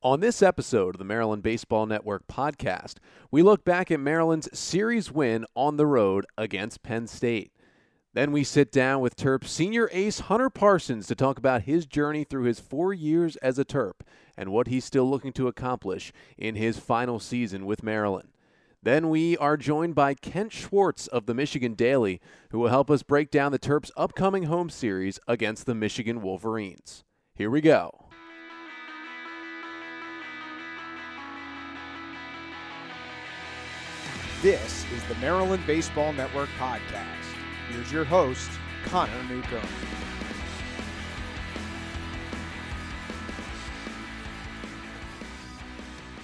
On this episode of the Maryland Baseball Network podcast, we look back at Maryland's series win on the road against Penn State. Then we sit down with Terp senior ace Hunter Parsons to talk about his journey through his four years as a Terp and what he's still looking to accomplish in his final season with Maryland. Then we are joined by Kent Schwartz of the Michigan Daily, who will help us break down the Terps' upcoming home series against the Michigan Wolverines. Here we go. This is the Maryland Baseball Network podcast. Here's your host, Connor Newcomb.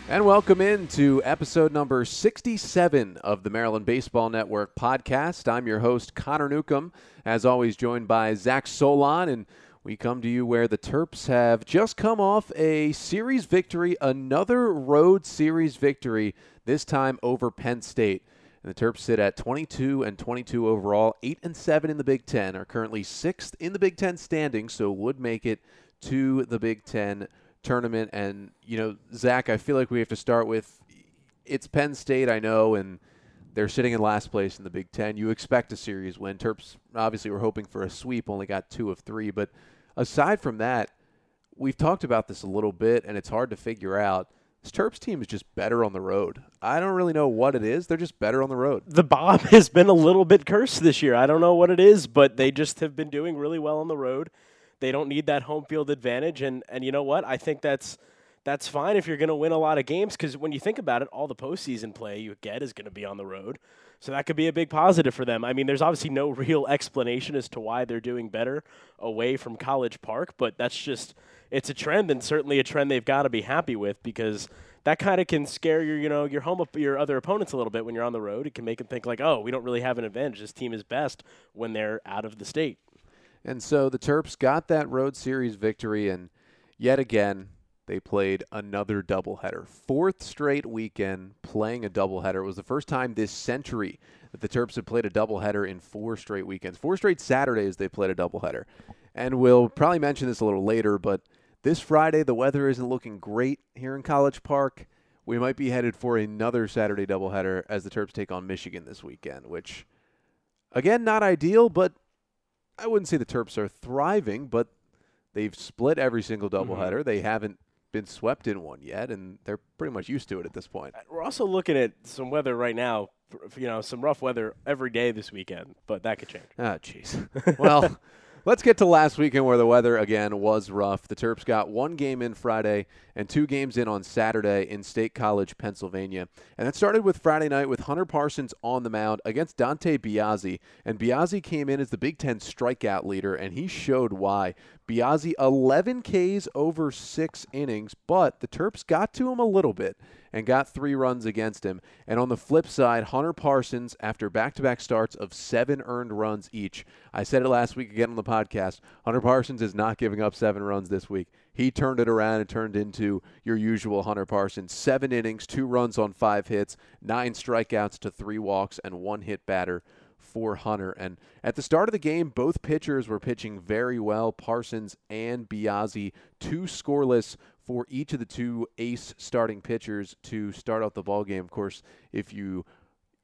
And welcome in to episode number 67 of the Maryland Baseball Network podcast. I'm your host, Connor Newcomb, as always, joined by Zach Solon. And we come to you where the Terps have just come off a series victory, another road series victory, this time over Penn State. And the Terps sit at 22 and 22 overall, 8 and 7 in the Big Ten, are currently sixth in the Big Ten standing, so would make it to the Big Ten tournament. And, you know, Zach, I feel like we have to start with it's Penn State, I know, and they're sitting in last place in the Big Ten. You expect a series win. Terps obviously were hoping for a sweep, only got two of three. But aside from that, we've talked about this a little bit, and it's hard to figure out. This Terps team is just better on the road. I don't really know what it is. They're just better on the road. The Bob has been a little bit cursed this year. I don't know what it is, but they just have been doing really well on the road. They don't need that home field advantage, and and you know what? I think that's that's fine if you're going to win a lot of games because when you think about it, all the postseason play you get is going to be on the road. So that could be a big positive for them. I mean, there's obviously no real explanation as to why they're doing better away from College Park, but that's just it's a trend and certainly a trend they've got to be happy with because that kind of can scare your you know your home your other opponents a little bit when you're on the road. It can make them think like, oh, we don't really have an advantage. This team is best when they're out of the state. And so the Terps got that road series victory, and yet again, they played another doubleheader. Fourth straight weekend playing a doubleheader. It was the first time this century that the Terps had played a doubleheader in four straight weekends. Four straight Saturdays they played a doubleheader. And we'll probably mention this a little later, but this Friday the weather isn't looking great here in College Park. We might be headed for another Saturday doubleheader as the Terps take on Michigan this weekend, which again not ideal, but I wouldn't say the Terps are thriving, but they've split every single doubleheader. Mm-hmm. They haven't been swept in one yet, and they're pretty much used to it at this point. We're also looking at some weather right now. You know, some rough weather every day this weekend, but that could change. Ah, jeez. well. Let's get to last weekend where the weather again was rough. The Terps got one game in Friday and two games in on Saturday in State College, Pennsylvania. And that started with Friday night with Hunter Parsons on the mound against Dante Biazzi. And Biazzi came in as the Big Ten strikeout leader, and he showed why. Biazzi 11 Ks over six innings, but the Terps got to him a little bit and got three runs against him. And on the flip side, Hunter Parsons, after back to back starts of seven earned runs each, I said it last week again on the podcast Hunter Parsons is not giving up seven runs this week. He turned it around and turned into your usual Hunter Parsons. Seven innings, two runs on five hits, nine strikeouts to three walks, and one hit batter for Hunter. And at the start of the game, both pitchers were pitching very well. Parsons and Biazzi, two scoreless for each of the two ace starting pitchers to start out the ball game. Of course, if you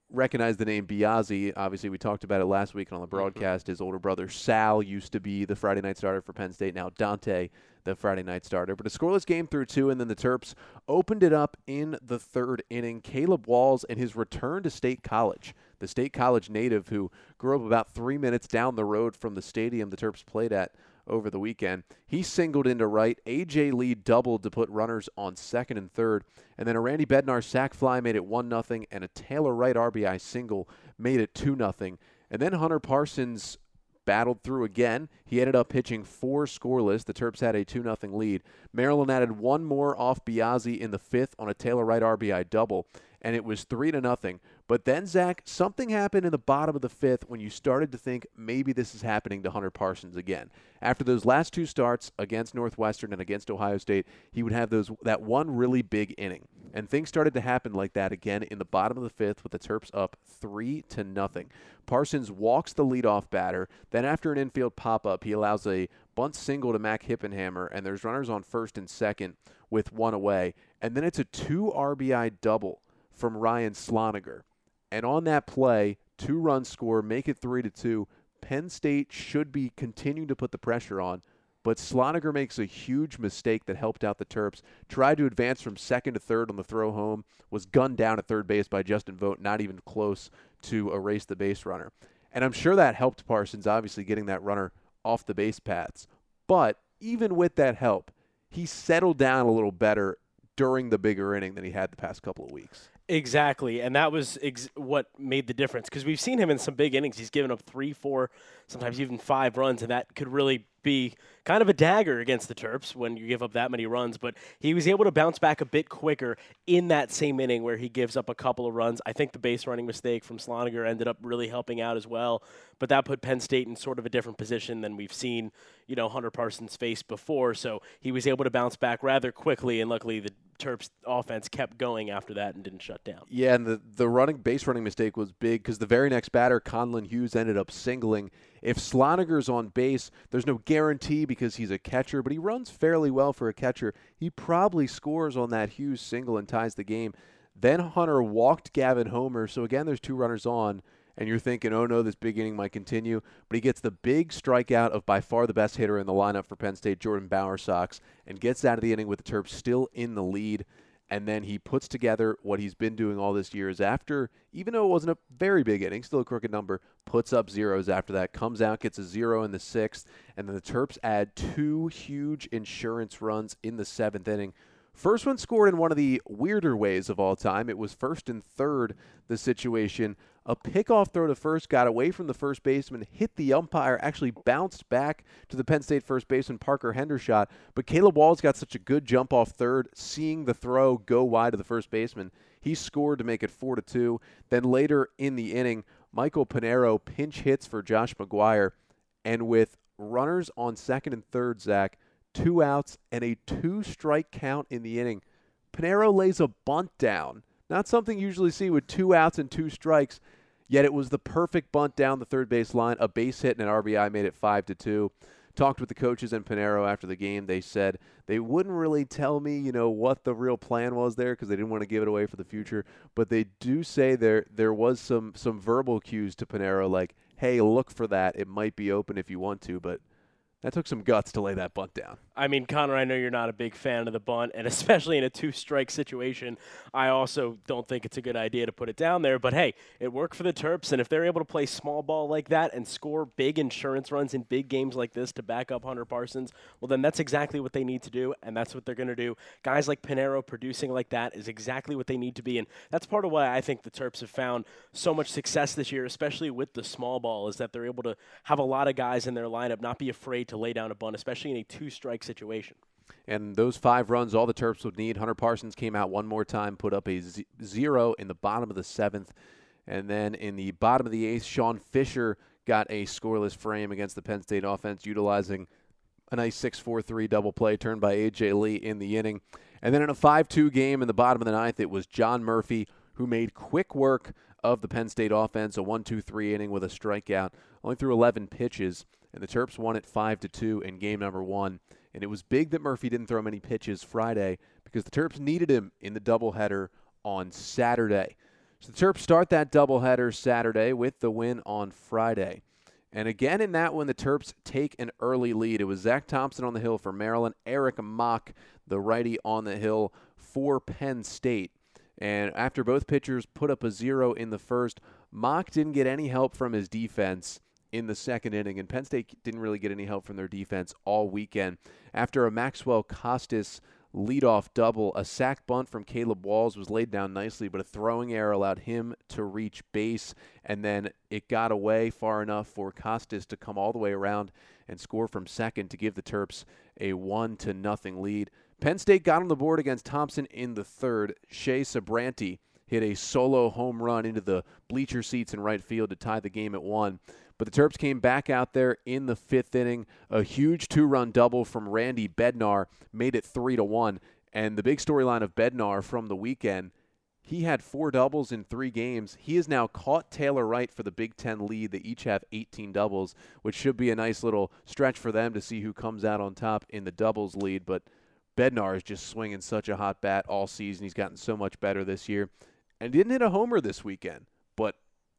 recognize the name Biazzi, obviously we talked about it last week on the mm-hmm. broadcast. His older brother Sal used to be the Friday night starter for Penn State. Now Dante, the Friday night starter. But a scoreless game through two, and then the Terps opened it up in the third inning. Caleb Walls and his return to State College. The State College native who grew up about three minutes down the road from the stadium the Terps played at over the weekend. He singled into right. A.J. Lee doubled to put runners on second and third. And then a Randy Bednar sac fly made it 1 0, and a Taylor Wright RBI single made it 2 0. And then Hunter Parsons battled through again. He ended up pitching four scoreless. The Terps had a 2 0 lead. Maryland added one more off Biazzi in the fifth on a Taylor Wright RBI double, and it was 3 to nothing. But then, Zach, something happened in the bottom of the fifth when you started to think maybe this is happening to Hunter Parsons again. After those last two starts against Northwestern and against Ohio State, he would have those that one really big inning. And things started to happen like that again in the bottom of the fifth with the Terps up three to nothing. Parsons walks the leadoff batter. Then after an infield pop up, he allows a bunt single to Mac Hippenhammer, and there's runners on first and second with one away. And then it's a two RBI double from Ryan Sloniger. And on that play, two runs score, make it three to two. Penn State should be continuing to put the pressure on. But Sloniger makes a huge mistake that helped out the Terps. Tried to advance from second to third on the throw home, was gunned down at third base by Justin Vought, not even close to erase the base runner. And I'm sure that helped Parsons, obviously, getting that runner off the base paths. But even with that help, he settled down a little better during the bigger inning than he had the past couple of weeks. Exactly, and that was ex- what made the difference because we've seen him in some big innings. He's given up three, four, sometimes even five runs, and that could really be kind of a dagger against the Terps when you give up that many runs. But he was able to bounce back a bit quicker in that same inning where he gives up a couple of runs. I think the base running mistake from Sloniger ended up really helping out as well. But that put Penn State in sort of a different position than we've seen, you know, Hunter Parsons face before. So he was able to bounce back rather quickly, and luckily the Terps offense kept going after that and didn't shut down. Yeah, and the, the running base running mistake was big because the very next batter, Conlon Hughes, ended up singling. If Sloniger's on base, there's no guarantee because he's a catcher, but he runs fairly well for a catcher. He probably scores on that Hughes single and ties the game. Then Hunter walked Gavin Homer, so again, there's two runners on and you're thinking, oh no, this big inning might continue. But he gets the big strikeout of by far the best hitter in the lineup for Penn State, Jordan Bowersox, and gets out of the inning with the Terps still in the lead. And then he puts together what he's been doing all this year is after, even though it wasn't a very big inning, still a crooked number, puts up zeros after that, comes out, gets a zero in the sixth, and then the Terps add two huge insurance runs in the seventh inning. First one scored in one of the weirder ways of all time. It was first and third, the situation a pickoff throw to first, got away from the first baseman, hit the umpire, actually bounced back to the Penn State first baseman Parker Hendershot. But Caleb Walls got such a good jump off third, seeing the throw go wide to the first baseman. He scored to make it four to two. Then later in the inning, Michael Panero pinch hits for Josh McGuire, and with runners on second and third, Zach, two outs and a two strike count in the inning, Panero lays a bunt down not something you usually see with two outs and two strikes. Yet it was the perfect bunt down the third base line. A base hit and an RBI made it five to two. Talked with the coaches and Panero after the game. They said they wouldn't really tell me, you know, what the real plan was there because they didn't want to give it away for the future. But they do say there there was some some verbal cues to Panero like, "Hey, look for that. It might be open if you want to." But that took some guts to lay that bunt down. I mean, Connor, I know you're not a big fan of the bunt, and especially in a two strike situation, I also don't think it's a good idea to put it down there. But hey, it worked for the Terps, and if they're able to play small ball like that and score big insurance runs in big games like this to back up Hunter Parsons, well, then that's exactly what they need to do, and that's what they're going to do. Guys like Panero producing like that is exactly what they need to be, and that's part of why I think the Terps have found so much success this year, especially with the small ball, is that they're able to have a lot of guys in their lineup not be afraid to lay down a bunt, especially in a two strike situation. And those five runs, all the Terps would need. Hunter Parsons came out one more time, put up a z- zero in the bottom of the seventh. And then in the bottom of the eighth, Sean Fisher got a scoreless frame against the Penn State offense, utilizing a nice 6 4 3 double play turned by A.J. Lee in the inning. And then in a 5 2 game in the bottom of the ninth, it was John Murphy who made quick work of the Penn State offense, a 1 2 3 inning with a strikeout, only threw 11 pitches and the Terps won it 5 to 2 in game number 1. And it was big that Murphy didn't throw many pitches Friday because the Terps needed him in the doubleheader on Saturday. So the Terps start that doubleheader Saturday with the win on Friday. And again in that one, the Terps take an early lead. It was Zach Thompson on the hill for Maryland, Eric Mock, the righty on the hill for Penn State. And after both pitchers put up a zero in the first, Mock didn't get any help from his defense in the second inning, and Penn State didn't really get any help from their defense all weekend. After a Maxwell Costes leadoff double, a sac bunt from Caleb Walls was laid down nicely, but a throwing error allowed him to reach base, and then it got away far enough for Costes to come all the way around and score from second to give the Terps a one to nothing lead. Penn State got on the board against Thompson in the third. Shea Sabranti hit a solo home run into the bleacher seats in right field to tie the game at one. But the Terps came back out there in the fifth inning. A huge two-run double from Randy Bednar made it three to one. And the big storyline of Bednar from the weekend, he had four doubles in three games. He has now caught Taylor Wright for the Big Ten lead. They each have 18 doubles, which should be a nice little stretch for them to see who comes out on top in the doubles lead. But Bednar is just swinging such a hot bat all season. He's gotten so much better this year. And didn't hit a homer this weekend,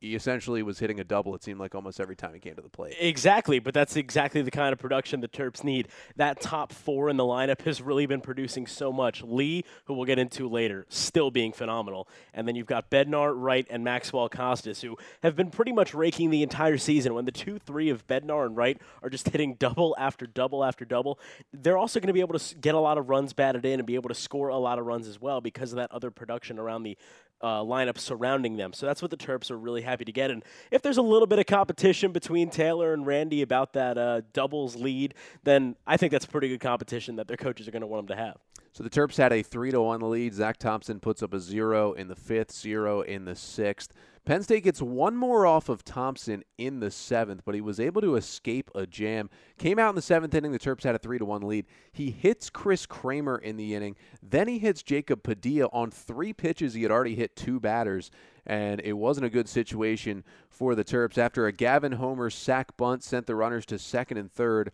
he essentially was hitting a double, it seemed like almost every time he came to the plate. Exactly, but that's exactly the kind of production the Terps need. That top four in the lineup has really been producing so much. Lee, who we'll get into later, still being phenomenal. And then you've got Bednar, Wright, and Maxwell Costes, who have been pretty much raking the entire season. When the two, three of Bednar and Wright are just hitting double after double after double, they're also going to be able to get a lot of runs batted in and be able to score a lot of runs as well because of that other production around the uh, lineup surrounding them. So that's what the Terps are really happy to get. And if there's a little bit of competition between Taylor and Randy about that uh, doubles lead, then I think that's pretty good competition that their coaches are going to want them to have. So the Terps had a three to one lead. Zach Thompson puts up a zero in the fifth, zero in the sixth. Penn State gets one more off of Thompson in the seventh, but he was able to escape a jam. Came out in the seventh inning. The Terps had a three to one lead. He hits Chris Kramer in the inning. Then he hits Jacob Padilla on three pitches. He had already hit two batters, and it wasn't a good situation for the Terps. After a Gavin Homer sac bunt sent the runners to second and third.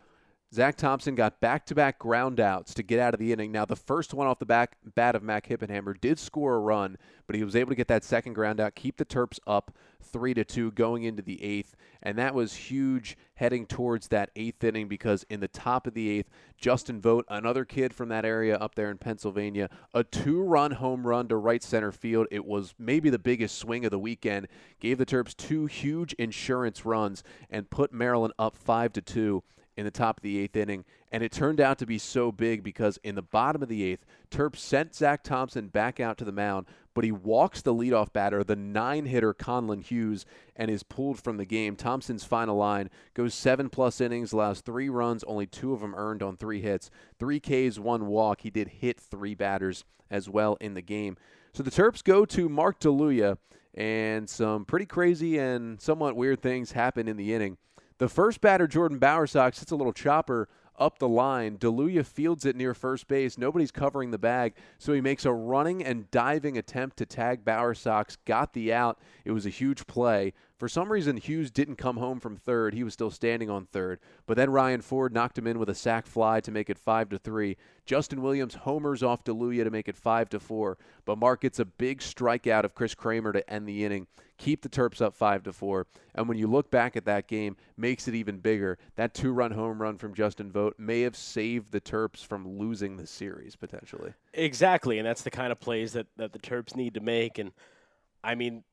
Zach Thompson got back-to-back groundouts to get out of the inning. Now, the first one off the back bat of Mac Hippenhammer did score a run, but he was able to get that second groundout, keep the Terps up three to two going into the eighth, and that was huge heading towards that eighth inning because in the top of the eighth, Justin Vought, another kid from that area up there in Pennsylvania, a two-run home run to right center field. It was maybe the biggest swing of the weekend. Gave the Terps two huge insurance runs and put Maryland up five to two in the top of the eighth inning. And it turned out to be so big because in the bottom of the eighth, Terps sent Zach Thompson back out to the mound, but he walks the leadoff batter, the nine hitter Conlon Hughes, and is pulled from the game. Thompson's final line goes seven plus innings, allows three runs, only two of them earned on three hits, three Ks, one walk. He did hit three batters as well in the game. So the Terps go to Mark DiLuia, and some pretty crazy and somewhat weird things happen in the inning. The first batter, Jordan Bowersox, hits a little chopper up the line. DiLuia fields it near first base. Nobody's covering the bag, so he makes a running and diving attempt to tag Bowersox. Got the out. It was a huge play. For some reason, Hughes didn't come home from third. He was still standing on third. But then Ryan Ford knocked him in with a sac fly to make it five to three. Justin Williams homers off DiLuia to make it five to four. But Mark gets a big strikeout of Chris Kramer to end the inning, keep the Terps up five to four. And when you look back at that game, makes it even bigger. That two-run home run from Justin Vought may have saved the Terps from losing the series potentially. Exactly, and that's the kind of plays that, that the Terps need to make. And I mean,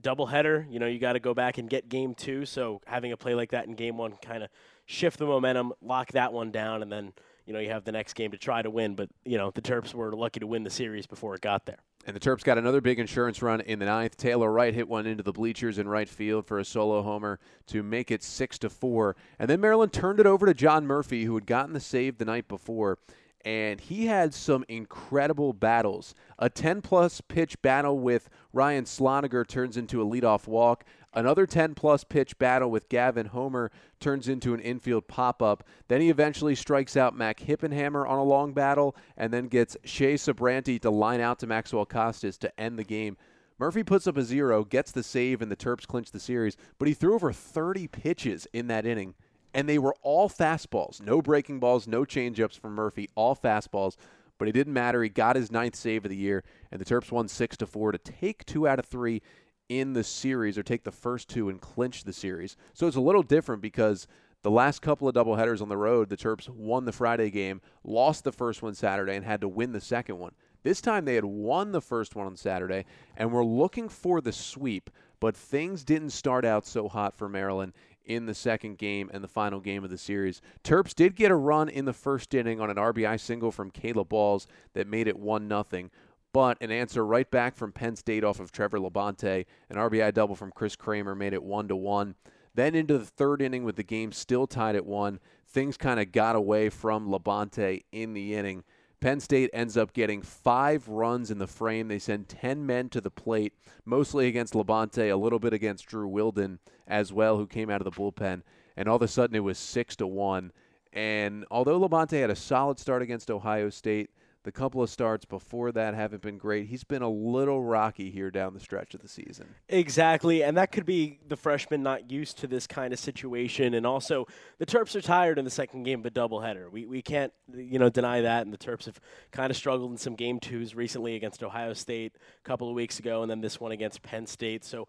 doubleheader, you know, you got to go back and get game two. So having a play like that in game one kind of shift the momentum, lock that one down, and then you know you have the next game to try to win. But you know the Terps were lucky to win the series before it got there. And the Terps got another big insurance run in the ninth. Taylor Wright hit one into the bleachers in right field for a solo homer to make it six to four. And then Maryland turned it over to John Murphy, who had gotten the save the night before and he had some incredible battles. A 10 plus pitch battle with Ryan Sloniger turns into a leadoff walk. Another 10 plus pitch battle with Gavin Homer turns into an infield pop up. Then he eventually strikes out Mac Hippenhammer on a long battle and then gets Shea Sabranti to line out to Maxwell Costes to end the game. Murphy puts up a zero, gets the save, and the Terps clinch the series, but he threw over 30 pitches in that inning and they were all fastballs. No breaking balls, no changeups from Murphy, all fastballs. But it didn't matter. He got his ninth save of the year, and the Terps won six to four to take two out of three in the series, or take the first two and clinch the series. So it's a little different because the last couple of doubleheaders on the road, the Terps won the Friday game, lost the first one Saturday, and had to win the second one. This time they had won the first one on Saturday and were looking for the sweep, but things didn't start out so hot for Maryland in the second game and the final game of the series. Terps did get a run in the first inning on an RBI single from Caleb Walls that made it 1 0. But an answer right back from Penn State off of Trevor Labonte, an RBI double from Chris Kramer made it 1 to 1. Then into the third inning with the game still tied at 1, things kind of got away from Labonte in the inning. Penn State ends up getting five runs in the frame. They send 10 men to the plate, mostly against Labonte, a little bit against Drew Wilden as well, who came out of the bullpen. And all of a sudden it was 6 to 1. And although Labonte had a solid start against Ohio State, The couple of starts before that haven't been great. He's been a little rocky here down the stretch of the season. Exactly, and that could be the freshman not used to this kind of situation, and also the Terps are tired in the second game of a doubleheader. We we can't you know deny that, and the Terps have kind of struggled in some game twos recently against Ohio State a couple of weeks ago, and then this one against Penn State. So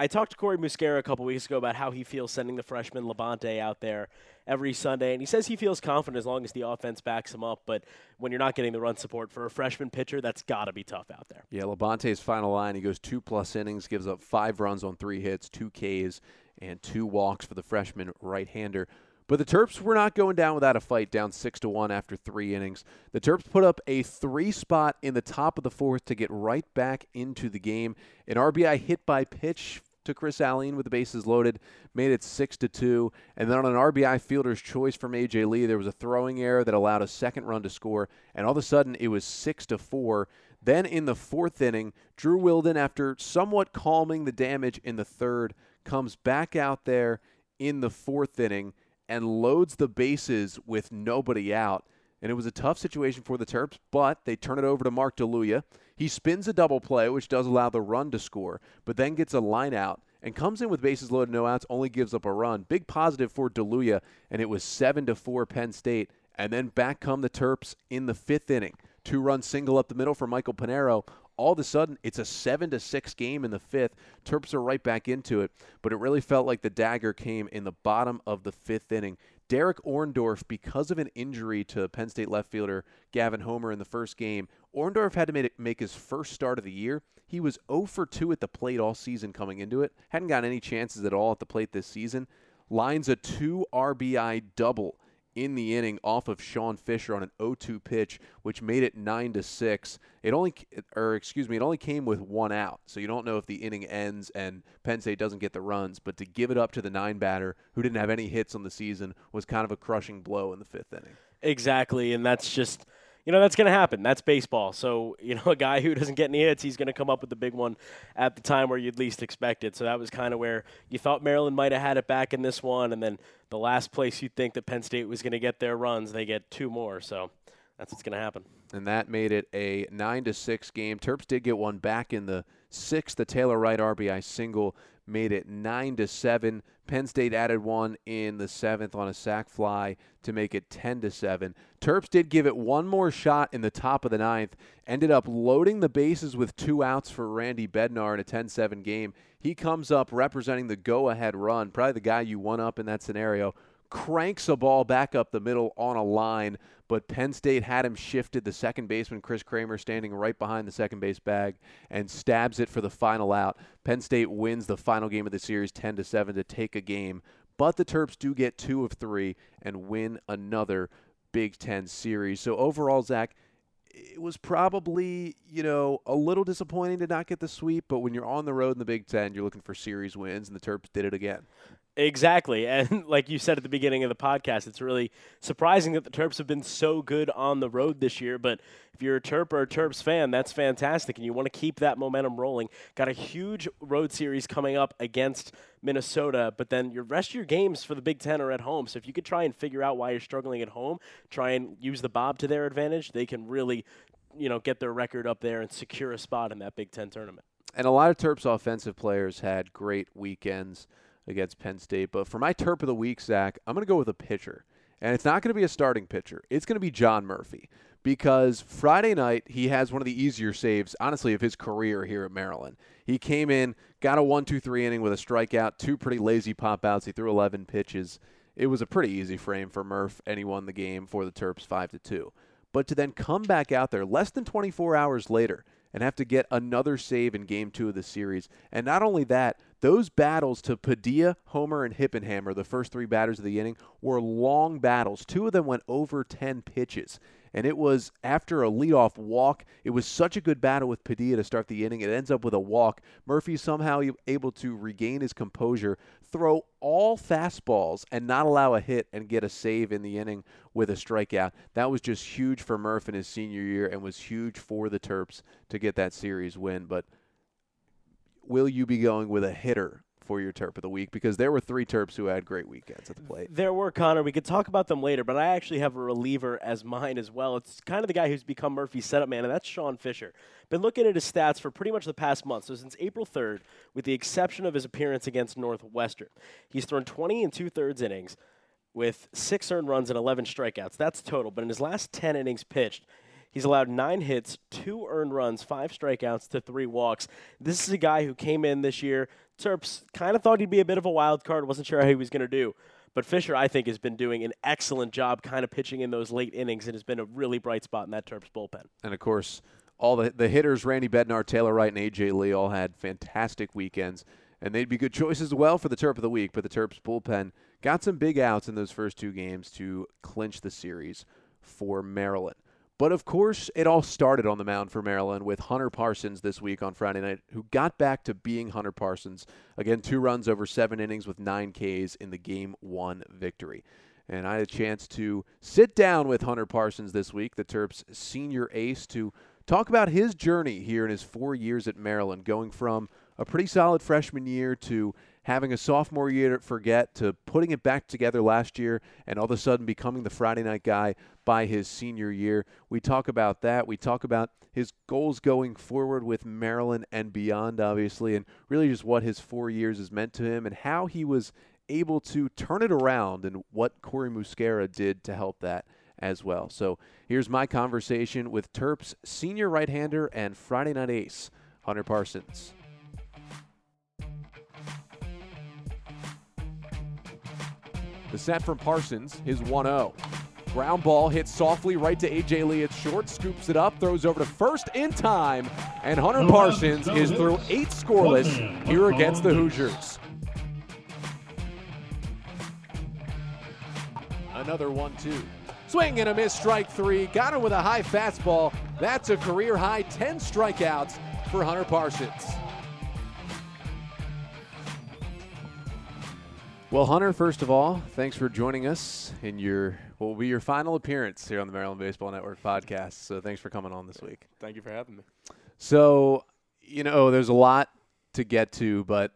I talked to Corey Muscara a couple weeks ago about how he feels sending the freshman Labonte out there every Sunday, and he says he feels confident as long as the offense backs him up. But when you're not getting the run support for a freshman pitcher, that's got to be tough out there. Yeah, Labonte's final line, he goes two plus innings, gives up five runs on three hits, two Ks, and two walks for the freshman right-hander. But the Terps were not going down without a fight, down six to one after three innings. The Terps put up a three spot in the top of the fourth to get right back into the game. An RBI hit by pitch to Chris Alleyne with the bases loaded, made it six to two. And then on an RBI fielder's choice from AJ Lee, there was a throwing error that allowed a second run to score, and all of a sudden it was six to four. Then in the fourth inning, Drew Wilden, after somewhat calming the damage in the third, comes back out there in the fourth inning and loads the bases with nobody out. And it was a tough situation for the Terps, but they turn it over to Mark DiLuia. He spins a double play, which does allow the run to score, but then gets a line out and comes in with bases loaded, no outs, only gives up a run. Big positive for DiLuia, and it was seven to four Penn State. And then back come the Terps in the fifth inning. Two run single up the middle for Michael Panero. All of a sudden, it's a seven to six game in the fifth. Terps are right back into it, but it really felt like the dagger came in the bottom of the fifth inning. Derek Orndorff, because of an injury to Penn State left fielder Gavin Homer in the first game, Orndorff had to make, his first start of the year. He was 0 for 2 at the plate all season coming into it. Hadn't gotten any chances at all at the plate this season. Lines a two RBI double in the inning off of Sean Fisher on an 0-2 pitch, which made it nine to six. It only, or excuse me, it only came with one out, so you don't know if the inning ends and Penn State doesn't get the runs. But to give it up to the nine batter who didn't have any hits on the season was kind of a crushing blow in the fifth inning. Exactly, and that's just you know that's going to happen. That's baseball. So you know a guy who doesn't get any hits, he's going to come up with the big one at the time where you'd least expect it. So that was kind of where you thought Maryland might have had it back in this one, and then the last place you'd think that Penn State was going to get their runs, they get two more. So that's what's going to happen. And that made it a nine to six game. Terps did get one back in the sixth. The Taylor Wright RBI single made it nine to seven. Penn State added one in the seventh on a sac fly to make it 10 to 7. Terps did give it one more shot in the top of the ninth, ended up loading the bases with two outs for Randy Bednar in a 10 7 game. He comes up representing the go ahead run, probably the guy you won up in that scenario, cranks a ball back up the middle on a line, but Penn State had him shifted. The second baseman, Chris Kramer, standing right behind the second base bag and stabs it for the final out. Penn State wins the final game of the series 10 to 7 to take a game, but the Terps do get two of three and win another Big Ten series. So overall, Zach, it was probably, you know, a little disappointing to not get the sweep, but when you're on the road in the Big Ten, you're looking for series wins, and the Terps did it again. Exactly. And like you said at the beginning of the podcast, it's really surprising that the Terps have been so good on the road this year. But if you're a Terp or a Terps fan, that's fantastic. And you want to keep that momentum rolling. Got a huge road series coming up against Minnesota, but then your rest of your games for the Big Ten are at home. So if you could try and figure out why you're struggling at home, try and use the Bob to their advantage, they can really, you know, get their record up there and secure a spot in that Big Ten tournament. And a lot of Terps offensive players had great weekends against Penn State. But for my Terp of the week, Zach, I'm going to go with a pitcher. And it's not going to be a starting pitcher. It's going to be John Murphy because Friday night he has one of the easier saves, honestly, of his career here at Maryland. He came in, got a one-two-three inning with a strikeout, two pretty lazy pop outs. He threw 11 pitches. It was a pretty easy frame for Murph, and he won the game for the Terps 5 to 2. But to then come back out there less than 24 hours later and have to get another save in game two of the series. And not only that, those battles to Padilla, Homer, and Hippenhammer, the first three batters of the inning, were long battles. Two of them went over 10 pitches. And it was after a leadoff walk. It was such a good battle with Padilla to start the inning. It ends up with a walk. Murphy somehow able to regain his composure, throw all fastballs, and not allow a hit and get a save in the inning with a strikeout. That was just huge for Murph in his senior year and was huge for the Terps to get that series win. But will you be going with a hitter for your Terp of the week because there were three Terps who had great weekends at the plate. There were Connor. We could talk about them later, but I actually have a reliever as mine as well. It's kind of the guy who's become Murphy's setup man, and that's Sean Fisher. Been looking at his stats for pretty much the past month, so since April 3rd, with the exception of his appearance against Northwestern, he's thrown 20 and two thirds innings with six earned runs and 11 strikeouts. That's total. But in his last 10 innings pitched, He's allowed nine hits, two earned runs, five strikeouts to three walks. This is a guy who came in this year. Terps kind of thought he'd be a bit of a wild card, wasn't sure how he was going to do. But Fisher, I think, has been doing an excellent job kind of pitching in those late innings and has been a really bright spot in that Terps bullpen. And of course, all the, the hitters, Randy Bednar, Taylor Wright, and A.J. Lee, all had fantastic weekends. And they'd be good choices as well for the Terp of the week. But the Terps bullpen got some big outs in those first two games to clinch the series for Maryland. But of course, it all started on the mound for Maryland with Hunter Parsons this week on Friday night, who got back to being Hunter Parsons. Again, two runs over seven innings with nine Ks in the game one victory. And I had a chance to sit down with Hunter Parsons this week, the Terps' senior ace, to talk about his journey here in his four years at Maryland, going from a pretty solid freshman year to having a sophomore year at Forget to putting it back together last year and all of a sudden becoming the Friday night guy by his senior year. We talk about that. We talk about his goals going forward with Maryland and beyond, obviously, and really just what his four years has meant to him and how he was able to turn it around and what Corey Muscara did to help that as well. So here's my conversation with Terps senior right hander and Friday night ace, Hunter Parsons. The set from Parsons, his 1 0. Ground ball hits softly right to A.J. Lee at short, scoops it up, throws over to first in time, and Hunter Parsons is through eight scoreless here against the Hoosiers. Another 1 2. Swing and a miss, strike three. Got him with a high fastball. That's a career high 10 strikeouts for Hunter Parsons. Well, Hunter, first of all, thanks for joining us in your what will be your final appearance here on the Maryland Baseball Network podcast. So thanks for coming on this week. Thank you for having me. So, you know, there's a lot to get to, but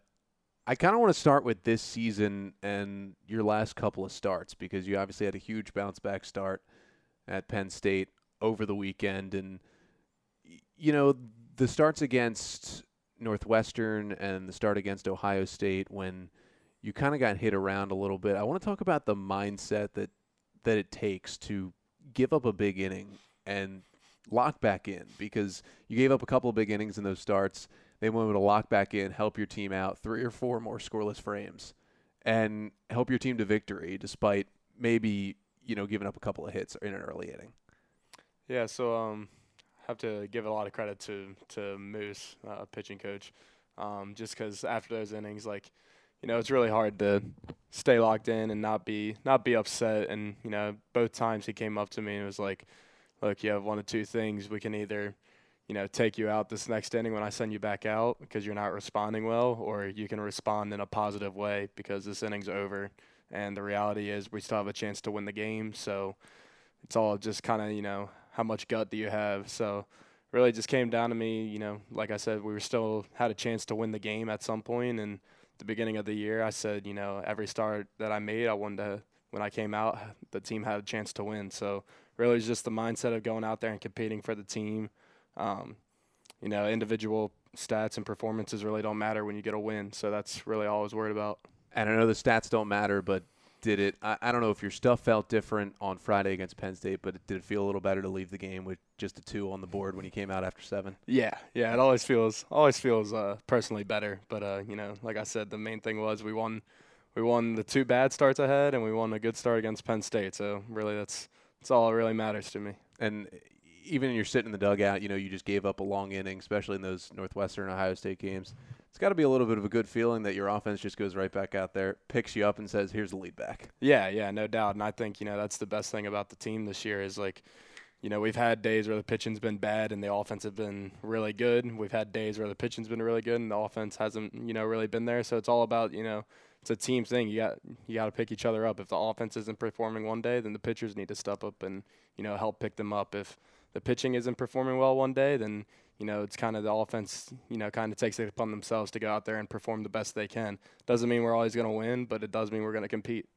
I kind of want to start with this season and your last couple of starts because you obviously had a huge bounce back start at Penn State over the weekend and you know, the starts against Northwestern and the start against Ohio State when – you kind of got hit around a little bit. I want to talk about the mindset that that it takes to give up a big inning and lock back in because you gave up a couple of big innings in those starts. They wanted to lock back in, help your team out, three or four more scoreless frames, and help your team to victory despite maybe you know giving up a couple of hits in an early inning. Yeah, so um, have to give a lot of credit to to Moose, uh, pitching coach, um, just because after those innings, like you know, it's really hard to stay locked in and not be not be upset. And you know, both times he came up to me and was like, "Look, you have one of two things. We can either, you know, take you out this next inning when I send you back out because you're not responding well, or you can respond in a positive way because this inning's over. And the reality is, we still have a chance to win the game. So it's all just kind of you know how much gut do you have. So." Really, just came down to me. You know, like I said, we were still had a chance to win the game at some point, and the beginning of the year, I said, you know, every start that I made, I wanted to, when I came out, the team had a chance to win. So really, it's just the mindset of going out there and competing for the team. Um, you know, individual stats and performances really don't matter when you get a win. So that's really all I was worried about. And I know the stats don't matter, but did it? I, I, don't know if your stuff felt different on Friday against Penn State, but did it feel a little better to leave the game with just a two on the board when you came out after seven? Yeah, yeah, it always feels always feels uh, personally better. But uh, you know, like I said, the main thing was we won we won the two bad starts ahead, and we won a good start against Penn State. So really, that's that's all that really matters to me. And even when you're sitting in the dugout, you know, you just gave up a long inning, especially in those Northwestern Ohio State games it's got to be a little bit of a good feeling that your offense just goes right back out there, picks you up, and says, "Here's the lead back." Yeah, yeah, no doubt. And I think you know that's the best thing about the team this year is like, you know, we've had days where the pitching's been bad and the offense has been really good. We've had days where the pitching's been really good and the offense hasn't, you know, really been there. So it's all about you know it's a team thing. You got you got to pick each other up. If the offense isn't performing one day, then the pitchers need to step up and you know help pick them up. If the pitching isn't performing well one day, then you know it's kind of the offense. You know, kind of takes it upon themselves to go out there and perform the best they can. Doesn't mean we're always going to win, but it does mean we're going to compete.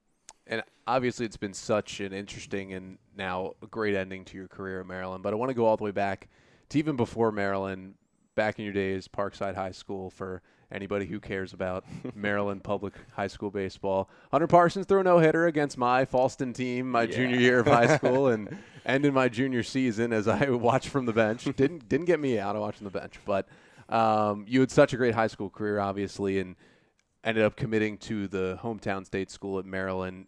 And obviously, it's been such an interesting and now a great ending to your career at Maryland. But I want to go all the way back to even before Maryland, back in your days, Parkside High School for anybody who cares about Maryland public high school baseball. Hunter Parsons threw a no hitter against my Falston team my Yeah. junior year of high school and ended my junior season as I watched from the bench. didn't didn't get me out of watching the bench, but um, you had such a great high school career, obviously, and ended up committing to the hometown state school at Maryland.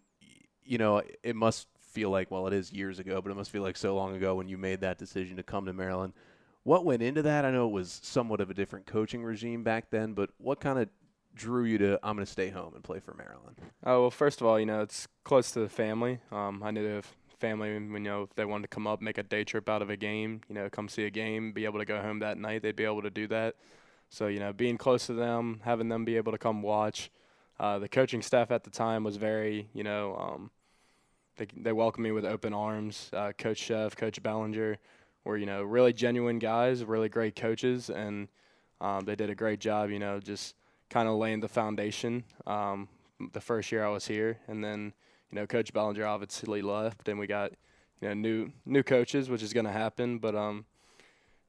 You know, it must feel like well, it is years ago, but it must feel like so long ago when you made that decision to come to Maryland. What went into that? I know it was somewhat of a different coaching regime back then, but what kind of drew you to I'm going to stay home and play for Maryland? Oh well, first of all, you know it's close to the family. Um, I knew the family, you know, if they wanted to come up, make a day trip out of a game, you know, come see a game, be able to go home that night, they'd be able to do that. So you know, being close to them, having them be able to come watch. Uh, the coaching staff at the time was very, you know, um, they they welcomed me with open arms. Uh, Coach Szefc, Coach Belanger, were you know really genuine guys, really great coaches, and um, they did a great job. You know, just kind of laying the foundation. Um, the first year I was here, and then you know Coach Belanger obviously left, and we got you know new new coaches, which is going to happen. But um,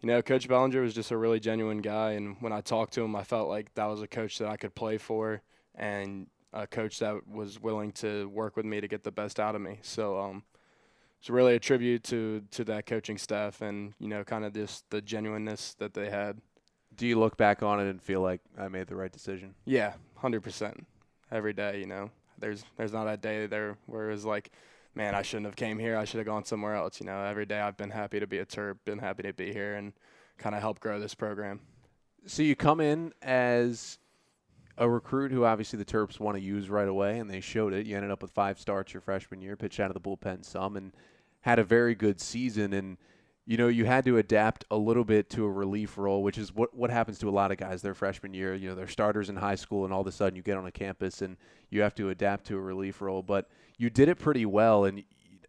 you know Coach Belanger was just a really genuine guy, and when I talked to him, I felt like that was a coach that I could play for, and a coach that was willing to work with me to get the best out of me. So um, it's really a tribute to to that coaching staff, and you know kind of just the genuineness that they had. Do you look back on it and feel like I made the right decision? Yeah, hundred percent. Every day, you know, there's there's not a day there where it's like, man, I shouldn't have came here. I should have gone somewhere else. You know, every day I've been happy to be a Terp, been happy to be here, and kind of help grow this program. So you come in as a recruit who obviously the Terps want to use right away, and they showed it. You ended up with five starts your freshman year, pitched out of the bullpen some, and had a very good season. And you know you had to adapt a little bit to a relief role, which is what what happens to a lot of guys their freshman year. You know they're starters in high school, and all of a sudden you get on a campus and you have to adapt to a relief role. But you did it pretty well, and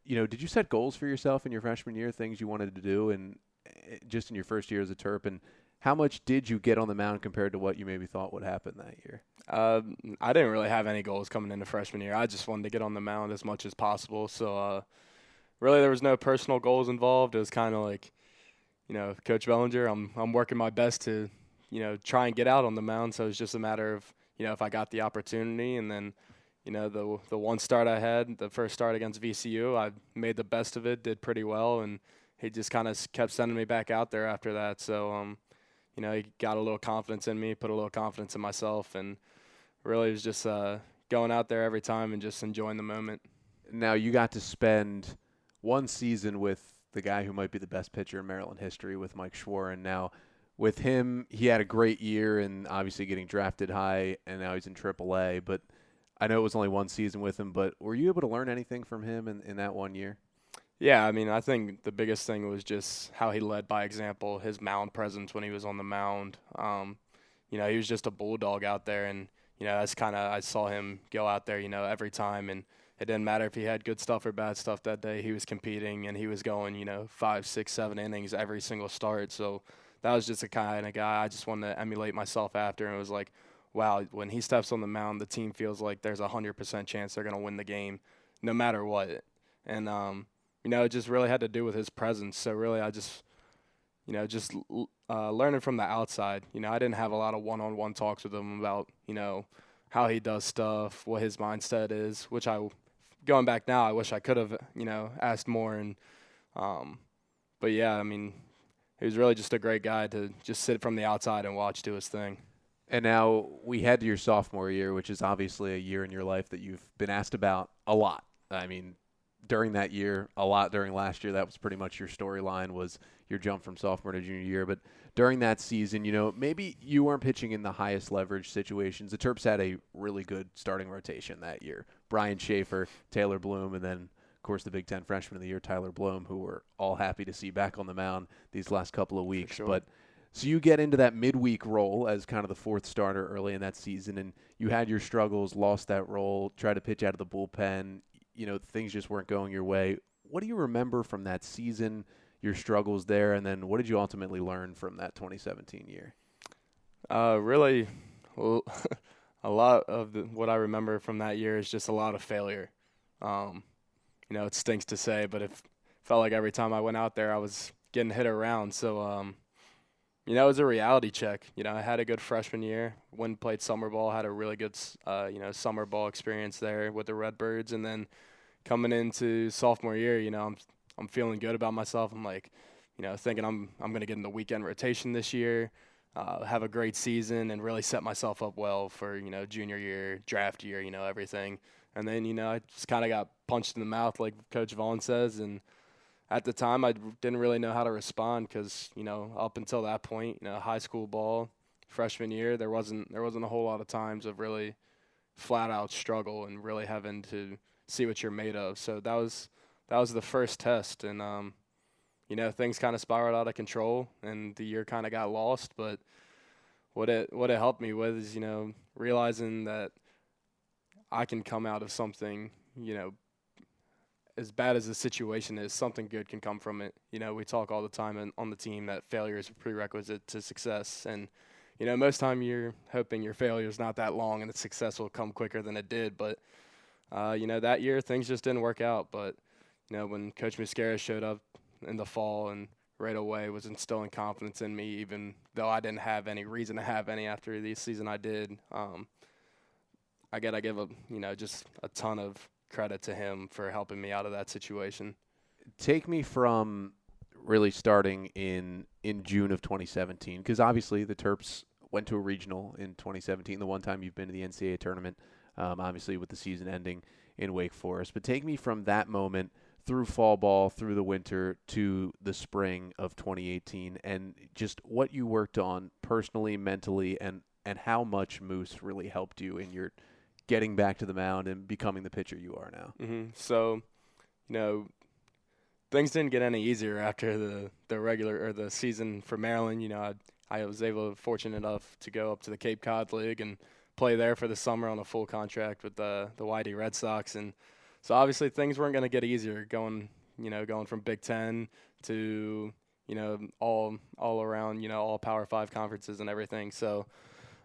you know did you set goals for yourself in your freshman year, things you wanted to do, and eh, just in your first year as a Terp, and how much did you get on the mound compared to what you maybe thought would happen that year? Uh, I didn't really have any goals coming into freshman year. I just wanted to get on the mound as much as possible. So uh, really, there was no personal goals involved. It was kind of like, you know, Coach Belanger. I'm I'm working my best to, you know, try and get out on the mound. So it's just a matter of, you know, if I got the opportunity, and then, you know, the the one start I had, the first start against VCU, I made the best of it, did pretty well, and he just kind of kept sending me back out there after that. So um, you know, he got a little confidence in me, put a little confidence in myself, and really was just uh, going out there every time and just enjoying the moment. Now you got to spend one season with the guy who might be the best pitcher in Maryland history with Mike Shawaryn. Now with him, he had a great year and obviously getting drafted high, and now he's in AAA. But I know it was only one season with him, but were you able to learn anything from him in, in that one year? Yeah, I mean, I think the biggest thing was just how he led by example, his mound presence when he was on the mound. Um, you know, he was just a bulldog out there, and you know, that's kind of I saw him go out there, you know, every time, and it didn't matter if he had good stuff or bad stuff that day. He was competing, and he was going, you know, five, six, seven innings every single start. So that was just the kind of guy I just wanted to emulate myself after, and it was like, wow, when he steps on the mound, the team feels like there's a hundred percent chance they're gonna win the game, no matter what, and um you know, it just really had to do with his presence. So really, I just, you know, just uh, learning from the outside. You know, I didn't have a lot of one-on-one talks with him about, you know, how he does stuff, what his mindset is. Which I, going back now, I wish I could have, you know, asked more. And, um, but yeah, I mean, he was really just a great guy to just sit from the outside and watch do his thing. And now we head to your sophomore year, which is obviously a year in your life that you've been asked about a lot. I mean, during that year, a lot during last year. That was pretty much your storyline was your jump from sophomore to junior year. But during that season, you know, maybe you weren't pitching in the highest leverage situations. The Terps had a really good starting rotation that year. Brian Shaffer, Taylor Bloom, and then of course the Big Ten freshman of the year, Tyler Blohm, who we're all happy to see back on the mound these last couple of weeks. sure. But so you get into that midweek role as kind of the fourth starter early in that season, and you had your struggles, lost that role, tried to pitch out of the bullpen. You know, things just weren't going your way. What do you remember from that season? your struggles there, and then what did you ultimately learn from that 2017 year? Uh, really, a lot of the, what I remember from that year is just a lot of failure. Um, you know, it stinks to say, but it felt like every time I went out there, I was getting hit around. So, um, you know, it was a reality check. You know, I had a good freshman year. When played summer ball, had a really good, uh, you know, summer ball experience there with the Redbirds, and then coming into sophomore year, you know, I'm I'm feeling good about myself. I'm like, you know, thinking I'm I'm going to get in the weekend rotation this year, uh, have a great season, and really set myself up well for you know junior year, draft year, you know everything. And then you know I just kind of got punched in the mouth, like Coach Vaughn says, and at the time I didn't really know how to respond because you know up until that point, you know, high school ball, freshman year, there wasn't there wasn't a whole lot of times of really flat out struggle and really having to see what you're made of. So that was that was the first test, and um, you know things kind of spiraled out of control, and the year kind of got lost. But what it what it helped me with is you know realizing that I can come out of something you know as bad as the situation is, something good can come from it. You know, we talk all the time in, on the team that failure is a prerequisite to success, and you know most time you're hoping your failure is not that long and the success will come quicker than it did, but uh, you know that year things just didn't work out, but you know, when Coach Muscara showed up in the fall and right away was instilling confidence in me, even though I didn't have any reason to have any after the season I did. Um, I got to give a you know just a ton of credit to him for helping me out of that situation. Take me from really starting in in June of 2017 because obviously the Terps went to a regional in 2017, the one time you've been to the NCAA tournament. Um, obviously with the season ending in Wake Forest, but take me from that moment through fall ball, through the winter to the spring of 2018, and just what you worked on personally, mentally, and and how much Moose really helped you in your getting back to the mound and becoming the pitcher you are now. Mm-hmm. So, you know, things didn't get any easier after the the regular or the season for Maryland. You know, I I was able, fortunate enough, to go up to the Cape Cod League and play there for the summer on a full contract with the the YD Red Sox and so obviously things weren't going to get easier going, you know, going from Big Ten to you know all all around, you know, all Power Five conferences and everything. So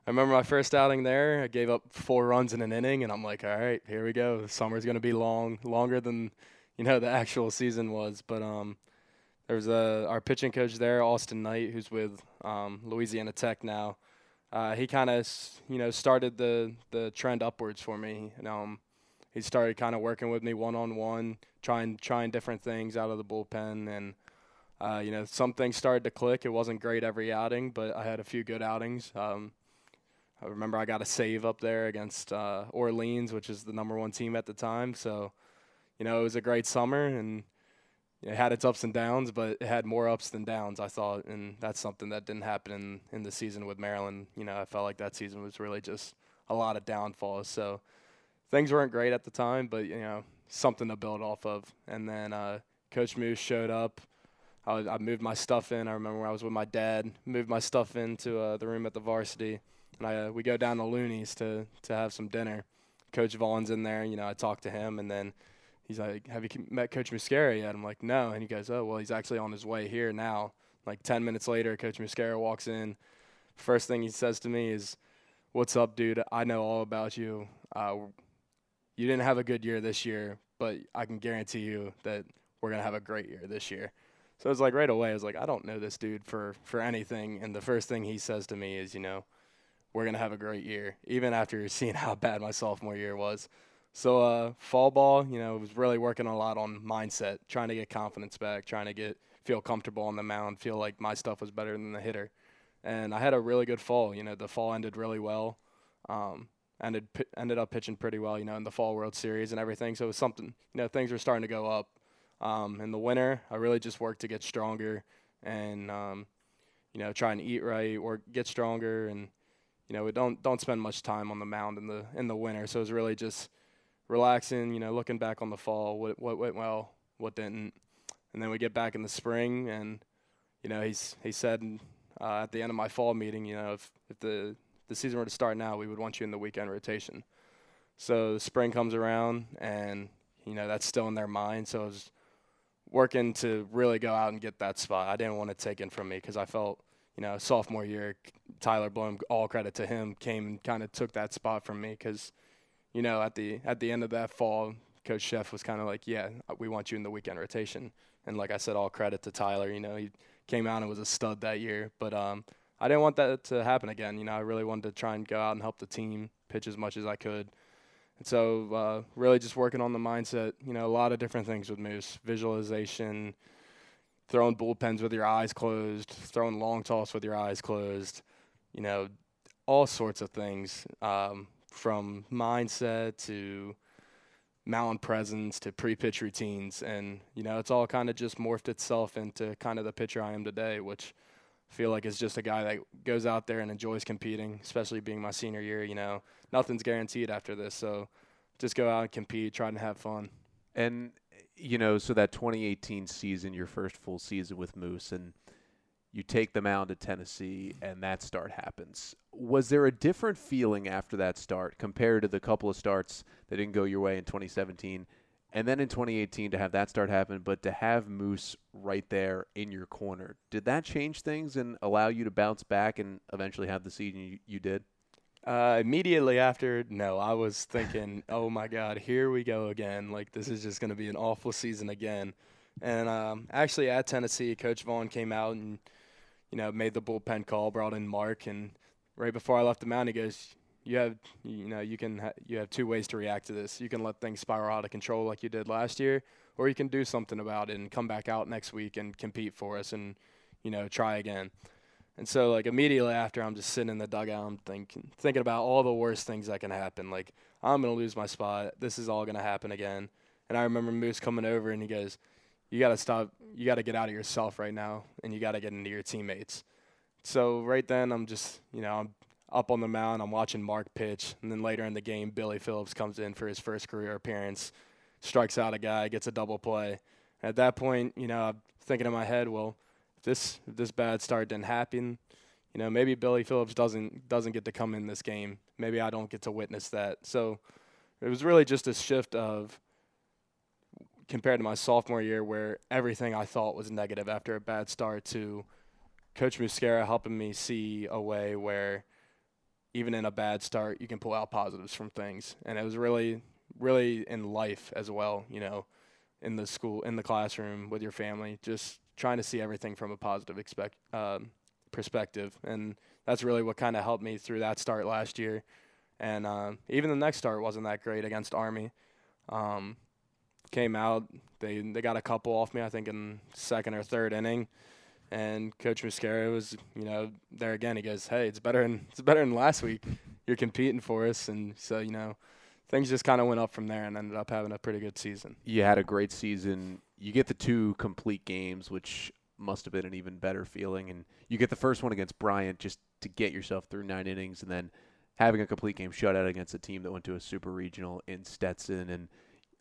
I remember my first outing there. I gave up four runs in an inning, and I'm like, all right, here we go. The summer's going to be long, longer than you know the actual season was. But um, there was a our pitching coach there, Austin Knight, who's with um, Louisiana Tech now. Uh, he kind of you know started the the trend upwards for me. And, um, he started kind of working with me one on one, trying trying different things out of the bullpen, and uh, you know some things started to click. It wasn't great every outing, but I had a few good outings. Um, I remember I got a save up there against uh, Orleans, which is the number one team at the time. So, you know, it was a great summer and it had its ups and downs, but it had more ups than downs, I thought. And that's something that didn't happen in, in the season with Maryland. You know, I felt like that season was really just a lot of downfalls. So things weren't great at the time, but you know something to build off of. And then uh, Coach Moose showed up. I, I, moved my stuff in. I remember I was with my dad, moved my stuff into uh, the room at the varsity, and I uh, we go down to Looney's to to have some dinner. Coach Vaughn's in there. You know, I talk to him, and then he's like, "Have you met Coach Muscara yet?" I'm like, "No," and he goes, "Oh, well, he's actually on his way here now." Like ten minutes later, Coach Muscara walks in. First thing he says to me is, "What's up, dude? I know all about you. Uh, you didn't have a good year this year, but I can guarantee you that we're gonna have a great year this year. So it's like right away, I was like, I don't know this dude for for anything, and the first thing he says to me is, you know, we're gonna have a great year, even after seeing how bad my sophomore year was. So uh, fall ball, you know, was really working a lot on mindset, trying to get confidence back, trying to get feel comfortable on the mound, feel like my stuff was better than the hitter, and I had a really good fall. You know, the fall ended really well. Um, ended ended up pitching pretty well, you know, in the fall World Series and everything. So it was something, you know, things were starting to go up. Um, in the winter, I really just worked to get stronger and, um, you know, try and eat right or get stronger. And, you know, we don't don't spend much time on the mound in the in the winter. So it was really just relaxing, you know, looking back on the fall, what what went well, what didn't, and then we get back in the spring and. You know, he's he said uh, at the end of my fall meeting, you know, if, if the the season were to start now, we would want you in the weekend rotation. So spring comes around, and you know that's still in their mind. So I was, working to really go out and get that spot. I didn't want it taken from me because I felt, you know, sophomore year, Tyler Blohm, all credit to him, came and kind of took that spot from me because, you know, at the at the end of that fall, Coach Szefc was kind of like, yeah, we want you in the weekend rotation. And like I said, all credit to Tyler. You know, he came out and was a stud that year. But um, I didn't want that to happen again. You know, I really wanted to try and go out and help the team pitch as much as I could. And so, uh, really just working on the mindset, you know, a lot of different things with Moose visualization, throwing bullpens with your eyes closed, throwing long toss with your eyes closed, you know, all sorts of things um, from mindset to mound presence to pre-pitch routines. And you know it's all kind of just morphed itself into kind of the pitcher I am today which I feel like is just a guy that goes out there and enjoys competing especially being my senior year you know. Nothing's guaranteed after this so just go out and compete try and have fun. And you know so that 2018 season your first full season with Moose and you take the mound to Tennessee and that start happens. Was there a different feeling after that start compared to the couple of starts that didn't go your way in 2017 and then in 2018 to have that start happen, but to have Moose right there in your corner, did that change things and allow you to bounce back and eventually have the season you, you did? Uh, immediately after, no, I was thinking, oh my God, here we go again. Like, this is just going to be an awful season again. And um, actually, at Tennessee, Coach Vaughn came out and – you know, made the bullpen call, brought in Mark, and right before I left the mound, he goes, "You have, you know, you can, ha- you have two ways to react to this. You can let things spiral out of control like you did last year, or you can do something about it and come back out next week and compete for us and, you know, try again." And so, like immediately after, I'm just sitting in the dugout, I'm thinking, thinking about all the worst things that can happen. Like I'm gonna lose my spot. This is all gonna happen again. And I remember Moose coming over and he goes, you got to stop. You got to get out of yourself right now, and you got to get into your teammates. So right then, I'm just you know I'm up on the mound. I'm watching Mark pitch, and then later in the game, Billy Phillips comes in for his first career appearance, strikes out a guy, gets a double play. At that point, you know, I'm thinking in my head, well, this if this bad start didn't happen, you know, maybe Billy Phillips doesn't doesn't get to come in this game. Maybe I don't get to witness that. So it was really just a shift of compared to my sophomore year where everything I thought was negative after a bad start to Coach Muscara helping me see a way where even in a bad start you can pull out positives from things. And it was really really in life as well, you know, in the school, in the classroom, with your family, just trying to see everything from a positive expect, um, perspective. And that's really what kind of helped me through that start last year. And um, even the next start wasn't that great against Army. Um, came out. They they got a couple off me, I think, in second or third inning. And Coach Muscara was, you know, there again. He goes, "Hey, it's better than it's better than last week. You're competing for us." And so, you know, things just kind of went up from there, and ended up having a pretty good season. You had a great season. You get the two complete games, which must have been an even better feeling. And you get the first one against Bryant just to get yourself through nine innings, and then having a complete game shutout against a team that went to a super regional in Stetson and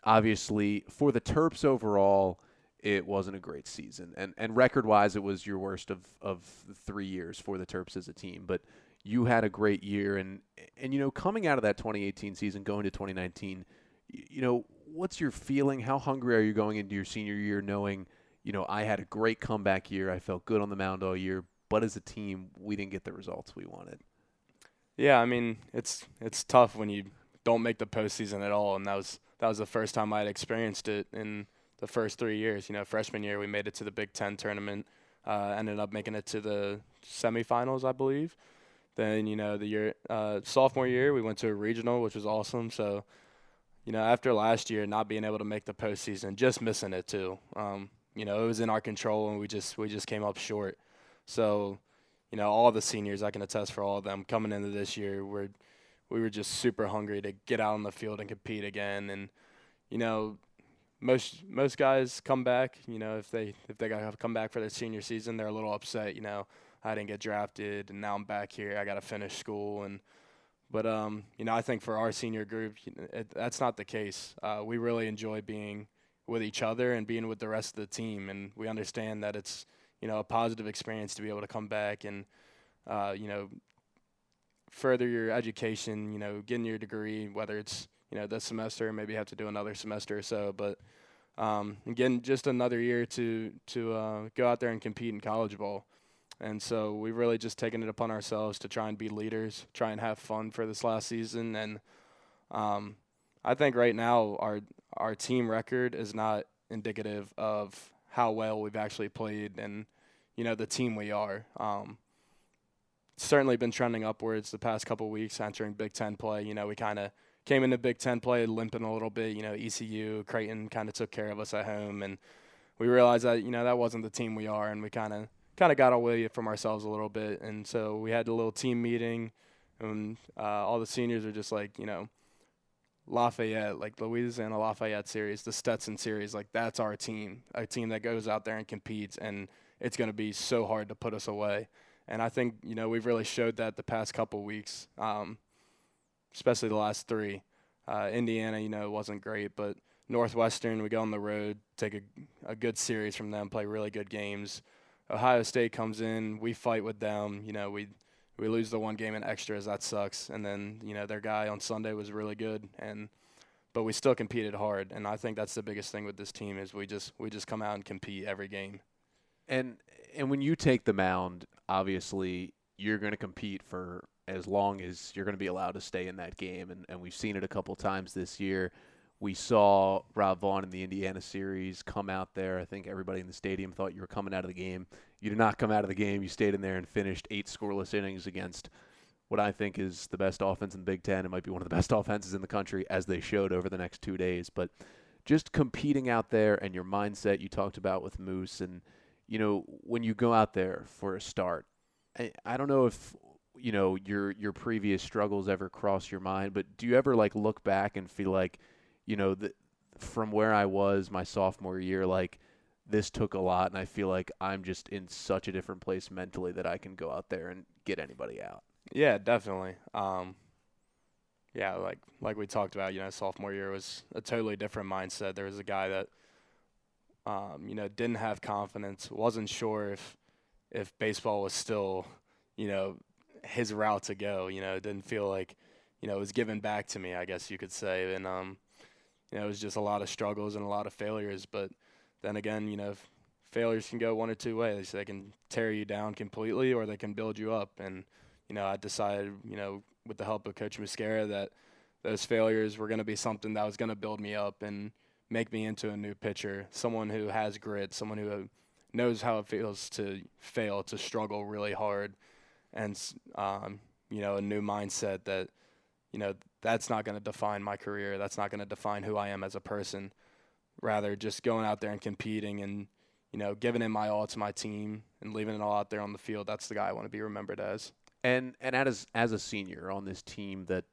obviously for the Terps overall, it wasn't a great season, and and record wise, it was your worst of of three years for the Terps as a team. But you had a great year, and and you know coming out of that 2018 season, going to 2019, you know what's your feeling? How hungry are you going into your senior year, knowing you know I had a great comeback year, I felt good on the mound all year, but as a team, we didn't get the results we wanted. Yeah, I mean it's it's tough when you don't make the postseason at all, and that was that was the first time I had experienced it in the first three years. You know, freshman year we made it to the Big Ten tournament, uh, ended up making it to the semifinals, I believe. Then you know the year uh, sophomore year we went to a regional, which was awesome. So, you know, after last year not being able to make the postseason, just missing it too. Um, you know, it was in our control and we just we just came up short. So, you know, all the seniors I can attest for all of them coming into this year, we're we were just super hungry to get out on the field and compete again. And you know, most most guys come back. You know, if they if they got to come back for their senior season, they're a little upset. You know, I didn't get drafted, and now I'm back here. I got to finish school and. But um, you know, I think for our senior group, it, that's not the case. Uh, we really enjoy being with each other and being with the rest of the team, and we understand that it's you know a positive experience to be able to come back and uh, you know further your education, you know, getting your degree, whether it's, you know, this semester, maybe have to do another semester or so. But um, again, just another year to to uh, go out there and compete in college ball. And so we've really just taken it upon ourselves to try and be leaders, try and have fun for this last season. And um, I think right now our our team record is not indicative of how well we've actually played and you know the team we are. Um, certainly been trending upwards the past couple weeks entering Big Ten play. You know we kind of came into Big Ten play limping a little bit. You know ECU, Creighton kind of took care of us at home, and we realized that you know that wasn't the team we are, and we kind of kind of got away from ourselves a little bit. And so we had a little team meeting, and uh, all the seniors are just like you know Lafayette, like Louisiana Lafayette series, the Stetson series, like that's our team, a team that goes out there and competes, and it's going to be so hard to put us away. And I think you know we've really showed that the past couple weeks, um, especially the last three. Uh, Indiana, you know, wasn't great, but Northwestern, we go on the road, take a, a good series from them, play really good games. Ohio State comes in, we fight with them. You know, we we lose the one game in extras. That sucks. And then you know their guy on Sunday was really good, and but we still competed hard. And I think that's the biggest thing with this team is we just we just come out and compete every game. And and when you take the mound, obviously you're going to compete for as long as you're going to be allowed to stay in that game. And and we've seen it a couple times this year. We saw Rob Vaughn in the Indiana series come out there. I think everybody in the stadium thought you were coming out of the game. You did not come out of the game. You stayed in there and finished eight scoreless innings against what I think is the best offense in the Big Ten. It might be one of the best offenses in the country, as they showed over the next two days. But just competing out there and your mindset you talked about with Moose, and you know when you go out there for a start, I, I don't know if you know your your previous struggles ever cross your mind, but do you ever like look back and feel like you know, the, from where I was my sophomore year, like this took a lot, and I feel like I'm just in such a different place mentally that I can go out there and get anybody out. Yeah, definitely. Um, yeah, like like we talked about, you know, sophomore year was a totally different mindset. There was a guy that, um, you know, didn't have confidence, wasn't sure if if baseball was still, you know, his route to go. You know, didn't feel like, you know, it was given back to me. I guess you could say, and um, you know, it was just a lot of struggles and a lot of failures. But then again, you know, failures can go one or two ways. They can tear you down completely, or they can build you up. And you know, I decided, you know, with the help of Coach Muscara, that those failures were going to be something that was going to build me up and make me into a new pitcher, someone who has grit, someone who knows how it feels to fail, to struggle really hard, and um, you know, a new mindset that you know that's not going to define my career. That's not going to define who I am as a person. Rather, just going out there and competing and you know giving in my all to my team and leaving it all out there on the field. That's the guy I want to be remembered as. And and as as a senior on this team that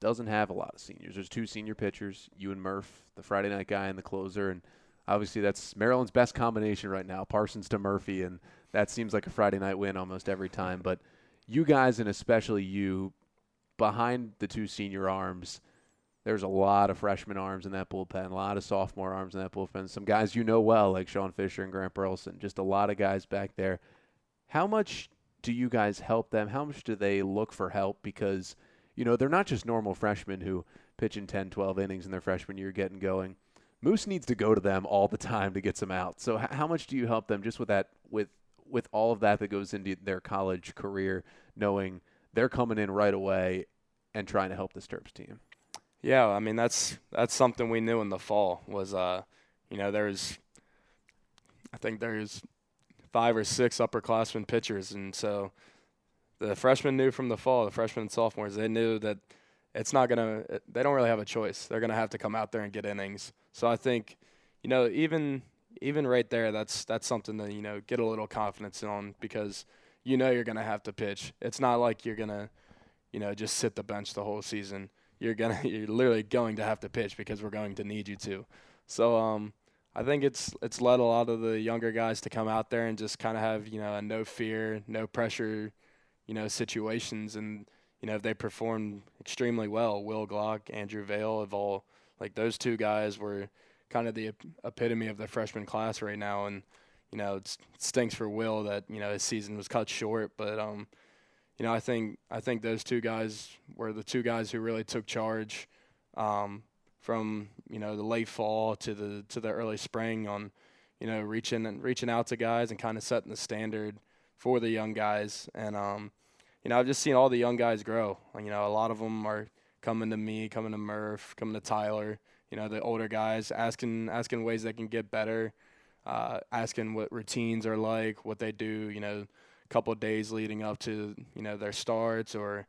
doesn't have a lot of seniors. There's two senior pitchers, you and Murph, the Friday night guy and the closer, and obviously that's Maryland's best combination right now, Parsons to Murphy, and that seems like a Friday night win almost every time. But you guys and especially you behind the two senior arms, there's a lot of freshman arms in that bullpen, a lot of sophomore arms in that bullpen. Some guys you know well, like Sean Fisher and Grant Burleson, just a lot of guys back there. How much do you guys help them? How much do they look for help? Because, you know, they're not just normal freshmen who pitch in 10, 12 innings in their freshman year getting going. Moose needs to go to them all the time to get some out. So how much do you help them just with that, with with all of that that goes into their college career, knowing – they're coming in right away and trying to help the Terps team. Yeah, I mean that's that's something we knew in the fall was uh, you know there's I think there's five or six upperclassmen pitchers, and so the freshmen knew from the fall, the freshmen and sophomores, they knew that it's not gonna. They don't really have a choice. They're gonna have to come out there and get innings. So I think, you know, even even right there, that's that's something to you know get a little confidence on because you know you're going to have to pitch. It's not like you're going to, you know, just sit the bench the whole season. You're going to you're literally going to have to pitch because we're going to need you to. So um I think it's it's led a lot of the younger guys to come out there and just kind of have, you know, a no fear, no pressure, you know, situations and you know, they performed extremely well. Will Glock, Andrew Vale have all like those two guys were kind of the epitome of the freshman class right now and you know, it stinks for Will that you know his season was cut short, but um, you know, I think I think those two guys were the two guys who really took charge um, from you know the late fall to the to the early spring on you know reaching and reaching out to guys and kind of setting the standard for the young guys. And um you know I've just seen all the young guys grow. You know a lot of them are coming to me coming to Murph coming to Tyler you know the older guys asking asking ways they can get better uh, asking what routines are like what they do you know a couple days leading up to you know their starts or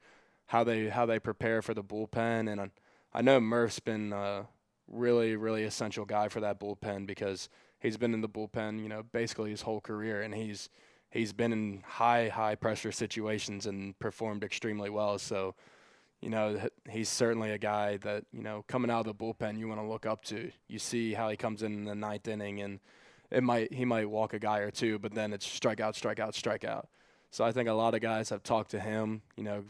how they how they prepare for the bullpen and uh, I know Murph's been a really really essential guy for that bullpen because he's been in the bullpen, you know, basically his whole career, and he's he's been in high high pressure situations and performed extremely well. So, you know, he's certainly a guy that you know coming out of the bullpen you want to look up to. You see how he comes in, in the ninth inning, and it might he might walk a guy or two, but then it's strikeout, strikeout, strikeout. So I think a lot of guys have talked to him, you know,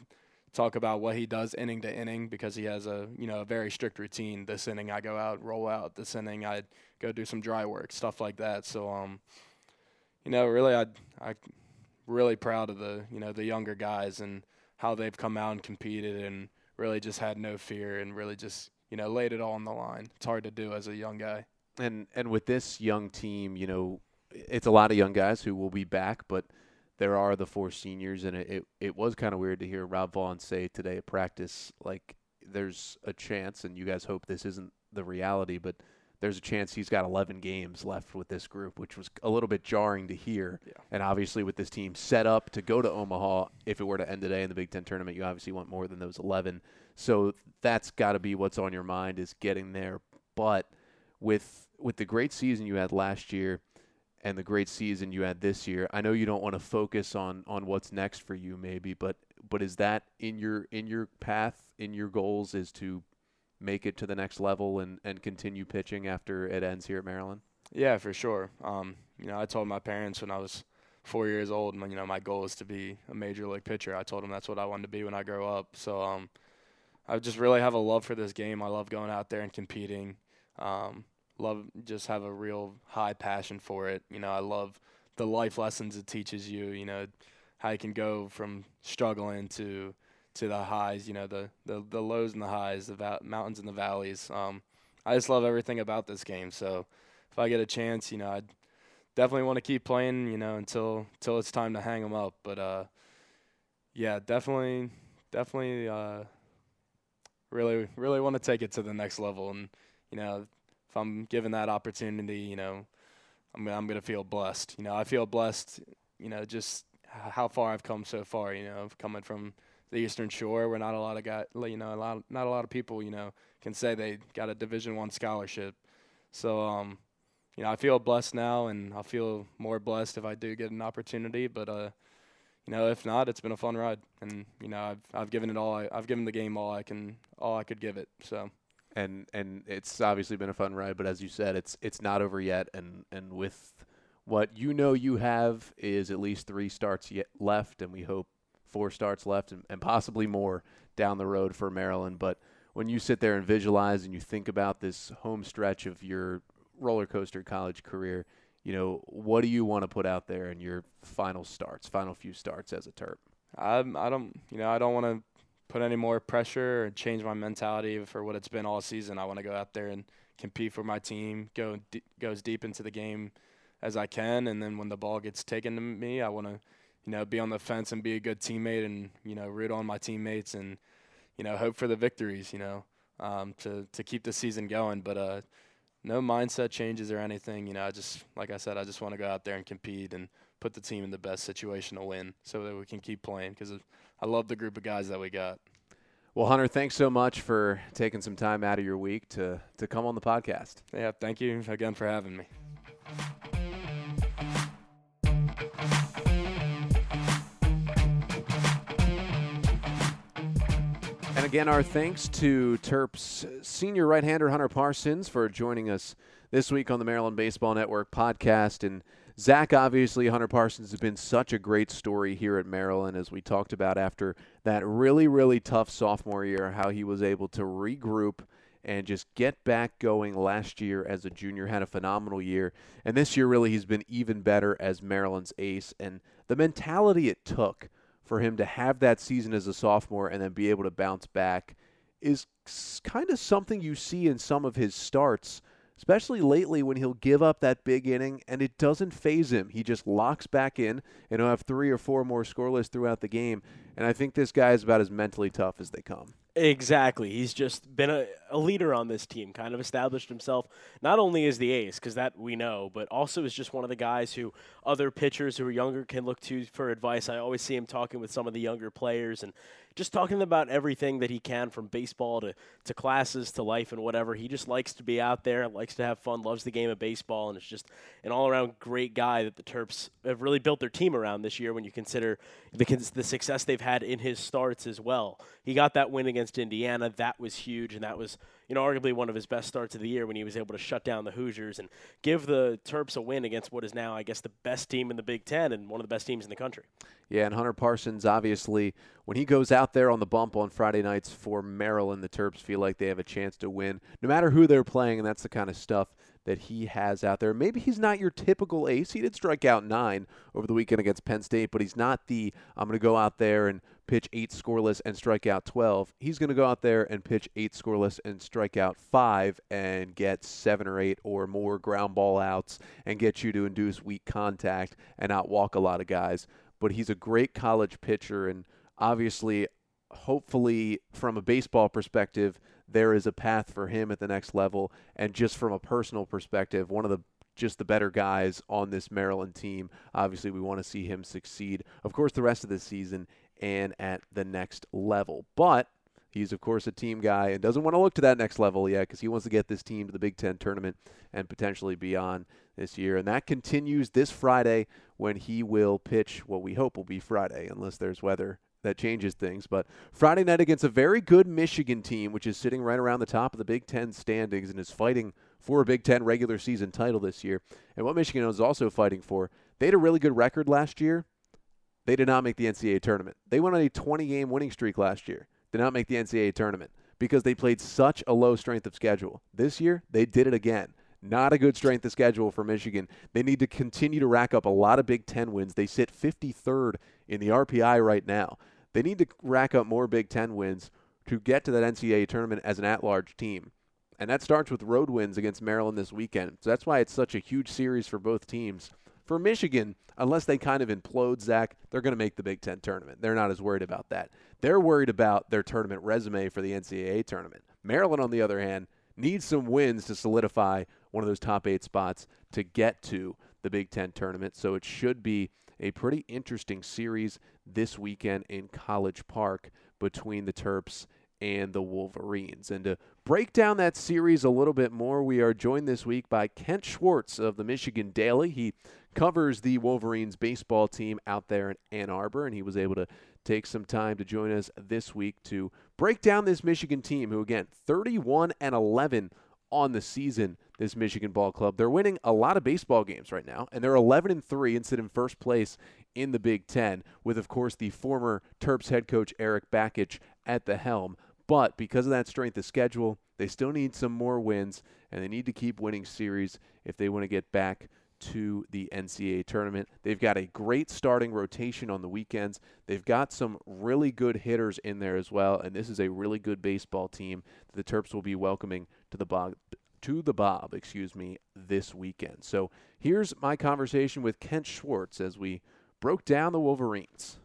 talk about what he does inning to inning because he has a you know a very strict routine. This inning I go out, roll out. This inning I go do some dry work, stuff like that. So um, you know, really I I really proud of the you know the younger guys and how they've come out and competed and really just had no fear and really just you know laid it all on the line. It's hard to do as a young guy. And and with this young team, you know, it's a lot of young guys who will be back, but there are the four seniors, and it, it, it was kind of weird to hear Rob Vaughn say today at practice, like, there's a chance, and you guys hope this isn't the reality, but there's a chance he's got 11 games left with this group, which was a little bit jarring to hear. Yeah. And obviously, with this team set up to go to Omaha, if it were to end today in the Big Ten tournament, you obviously want more than those 11. So that's got to be what's on your mind is getting there. But with with the great season you had last year, and the great season you had this year. I know you don't want to focus on on what's next for you maybe, but but is that in your in your path, in your goals is to make it to the next level and and continue pitching after it ends here at Maryland? Yeah, for sure. Um, you know, I told my parents when I was 4 years old, you know, my goal is to be a major league pitcher. I told them that's what I wanted to be when I grow up. So um I just really have a love for this game. I love going out there and competing. Um, love just have a real high passion for it. You know, I love the life lessons it teaches you. You know, how you can go from struggling to to the highs. You know, the the, the lows and the highs, the va- mountains and the valleys. Um, I just love everything about this game. So if I get a chance, you know, I definitely want to keep playing. You know, until until it's time to hang them up. But uh, yeah, definitely, definitely. Uh, really, really want to take it to the next level, and you know, if I'm given that opportunity, you know, I'm I'm gonna feel blessed. You know, I feel blessed. You know, just how far I've come so far. You know, coming from the Eastern Shore, where not a lot of got you know a lot not a lot of people you know can say they got a Division One scholarship. So um, you know, I feel blessed now, and I'll feel more blessed if I do get an opportunity. But uh, you know, if not, it's been a fun ride, and you know, I've I've given it all. I, I've given the game all I can all I could give it. So and and it's obviously been a fun ride. But as you said, it's it's not over yet, and and with what you know you have is at least three starts yet left, and we hope four starts left, and, and possibly more down the road for Maryland. But when you sit there and visualize and you think about this home stretch of your roller coaster college career, you know, what do you want to put out there in your final starts, final few starts as a Terp? I I don't you know I don't want to put any more pressure or change my mentality for what it's been all season. I want to go out there and compete for my team, go d- go as deep into the game as I can, and then when the ball gets taken to me, I want to, you know, be on the fence and be a good teammate, and you know, root on my teammates, and you know, hope for the victories, you know, um, to to keep the season going. But uh, no mindset changes or anything. You know, I just like I said, I just want to go out there and compete and put the team in the best situation to win, so that we can keep playing because I love the group of guys that we got. Well, Hunter, thanks so much for taking some time out of your week to to come on the podcast. Yeah, thank you again for having me. And again, our thanks to Terps senior right-hander Hunter Parsons for joining us this week on the Maryland Baseball Network podcast and Zach, obviously, Hunter Parsons has been such a great story here at Maryland, as we talked about after that really, really tough sophomore year, how he was able to regroup and just get back going last year as a junior. Had a phenomenal year. And this year, really, he's been even better as Maryland's ace. And the mentality it took for him to have that season as a sophomore and then be able to bounce back is kind of something you see in some of his starts, especially lately when he'll give up that big inning and it doesn't phase him. He just locks back in and he'll have three or four more scoreless throughout the game. And I think this guy is about as mentally tough as they come. Exactly. He's just been a, a, leader on this team, kind of established himself not only as the ace, because that we know, but also as just one of the guys who other pitchers who are younger can look to for advice. I always see him talking with some of the younger players and just talking about everything that he can from baseball to, to classes to life and whatever. He just likes to be out there, likes to have fun, loves the game of baseball, and is just an all around great guy that the Terps have really built their team around this year when you consider the, the success they've had in his starts as well. He got that win against Indiana. That was huge, and that was you know, arguably one of his best starts of the year when he was able to shut down the Hoosiers and give the Terps a win against what is now, I guess, the best team in the Big Ten and one of the best teams in the country. Yeah, and Hunter Parsons, obviously, when he goes out there on the bump on Friday nights for Maryland, the Terps feel like they have a chance to win, no matter who they're playing, and that's the kind of stuff that he has out there. Maybe he's not your typical ace. He did strike out nine over the weekend against Penn State, but he's not the I'm going to go out there and pitch eight scoreless and strike out 12. He's going to go out there and pitch eight scoreless and strike out five and get seven or eight or more ground ball outs and get you to induce weak contact and not walk a lot of guys. But he's a great college pitcher and obviously, hopefully, from a baseball perspective, there is a path for him at the next level. And just from a personal perspective, one of the just the better guys on this Maryland team. Obviously, we want to see him succeed. Of course, the rest of the season and at the next level. But he's, of course, a team guy and doesn't want to look to that next level yet because he wants to get this team to the Big Ten tournament and potentially beyond this year. And that continues this Friday when he will pitch what we hope will be Friday, unless there's weather that changes things. But Friday night against a very good Michigan team, which is sitting right around the top of the Big Ten standings and is fighting for a Big Ten regular season title this year. And what Michigan is also fighting for, they had a really good record last year they did not make the NCAA tournament. They went on a 20 game winning streak last year, did not make the NCAA tournament because they played such a low strength of schedule. This year, they did it again. Not a good strength of schedule for Michigan. They need to continue to rack up a lot of Big Ten wins. They sit 53rd in the RPI right now. They need to rack up more Big Ten wins to get to that NCAA tournament as an at large team. And that starts with road wins against Maryland this weekend. So that's why it's such a huge series for both teams. For Michigan, unless they kind of implode, Zach, they're going to make the Big Ten tournament. They're not as worried about that. They're worried about their tournament resume for the NCAA tournament. Maryland, on the other hand, needs some wins to solidify one of those top eight spots to get to the Big Ten tournament. So it should be a pretty interesting series this weekend in College Park between the Terps and the Wolverines. And to break down that series a little bit more, we are joined this week by Kent Schwartz of the Michigan Daily. He covers the Wolverines baseball team out there in Ann Arbor, and he was able to take some time to join us this week to break down this Michigan team, who again 31 and 11 on the season. This Michigan ball club, they're winning a lot of baseball games right now, and they're 11 and three and sit in first place in the Big Ten, with of course the former Terps head coach Erik Bakich at the helm. But because of that strength of schedule, they still need some more wins, and they need to keep winning series if they want to get back to the NCAA tournament. They've got a great starting rotation on the weekends. They've got some really good hitters in there as well, and this is a really good baseball team that the Terps will be welcoming to the to the Bob, excuse me, this weekend. So here's my conversation with Kent Schwartz as we broke down the Wolverines.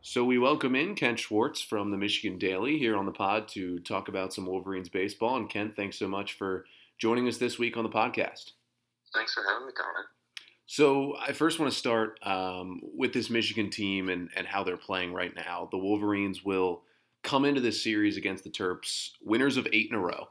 So we welcome in Kent Schwartz from the Michigan Daily here on the pod to talk about some Wolverines baseball. And Kent, thanks so much for joining us this week on the podcast. Thanks for having me, Connor. So I first want to start um, with this Michigan team and, and how they're playing right now. The Wolverines will come into this series against the Terps winners of eight in a row,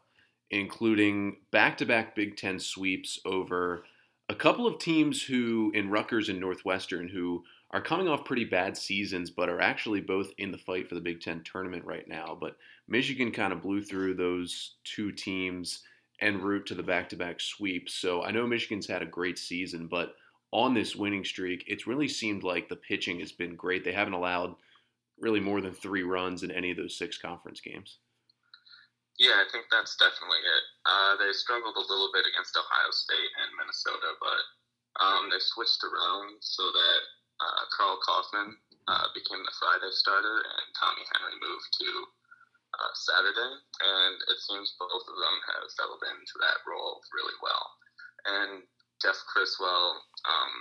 including back-to-back Big Ten sweeps over a couple of teams who, in Rutgers and Northwestern, who are coming off pretty bad seasons, but are actually both in the fight for the Big Ten tournament right now. But Michigan kind of blew through those two teams en route to the back-to-back sweeps. So I know Michigan's had a great season, but on this winning streak, it's really seemed like the pitching has been great. They haven't allowed really more than three runs in any of those six conference games. Yeah, I think that's definitely it. Uh, they struggled a little bit against Ohio State and Minnesota, but um, they switched around so that uh, Karl Kauffmann uh, became the Friday starter and Tommy Henry moved to uh, Saturday, and it seems both of them have settled into that role really well. And Jeff Criswell um,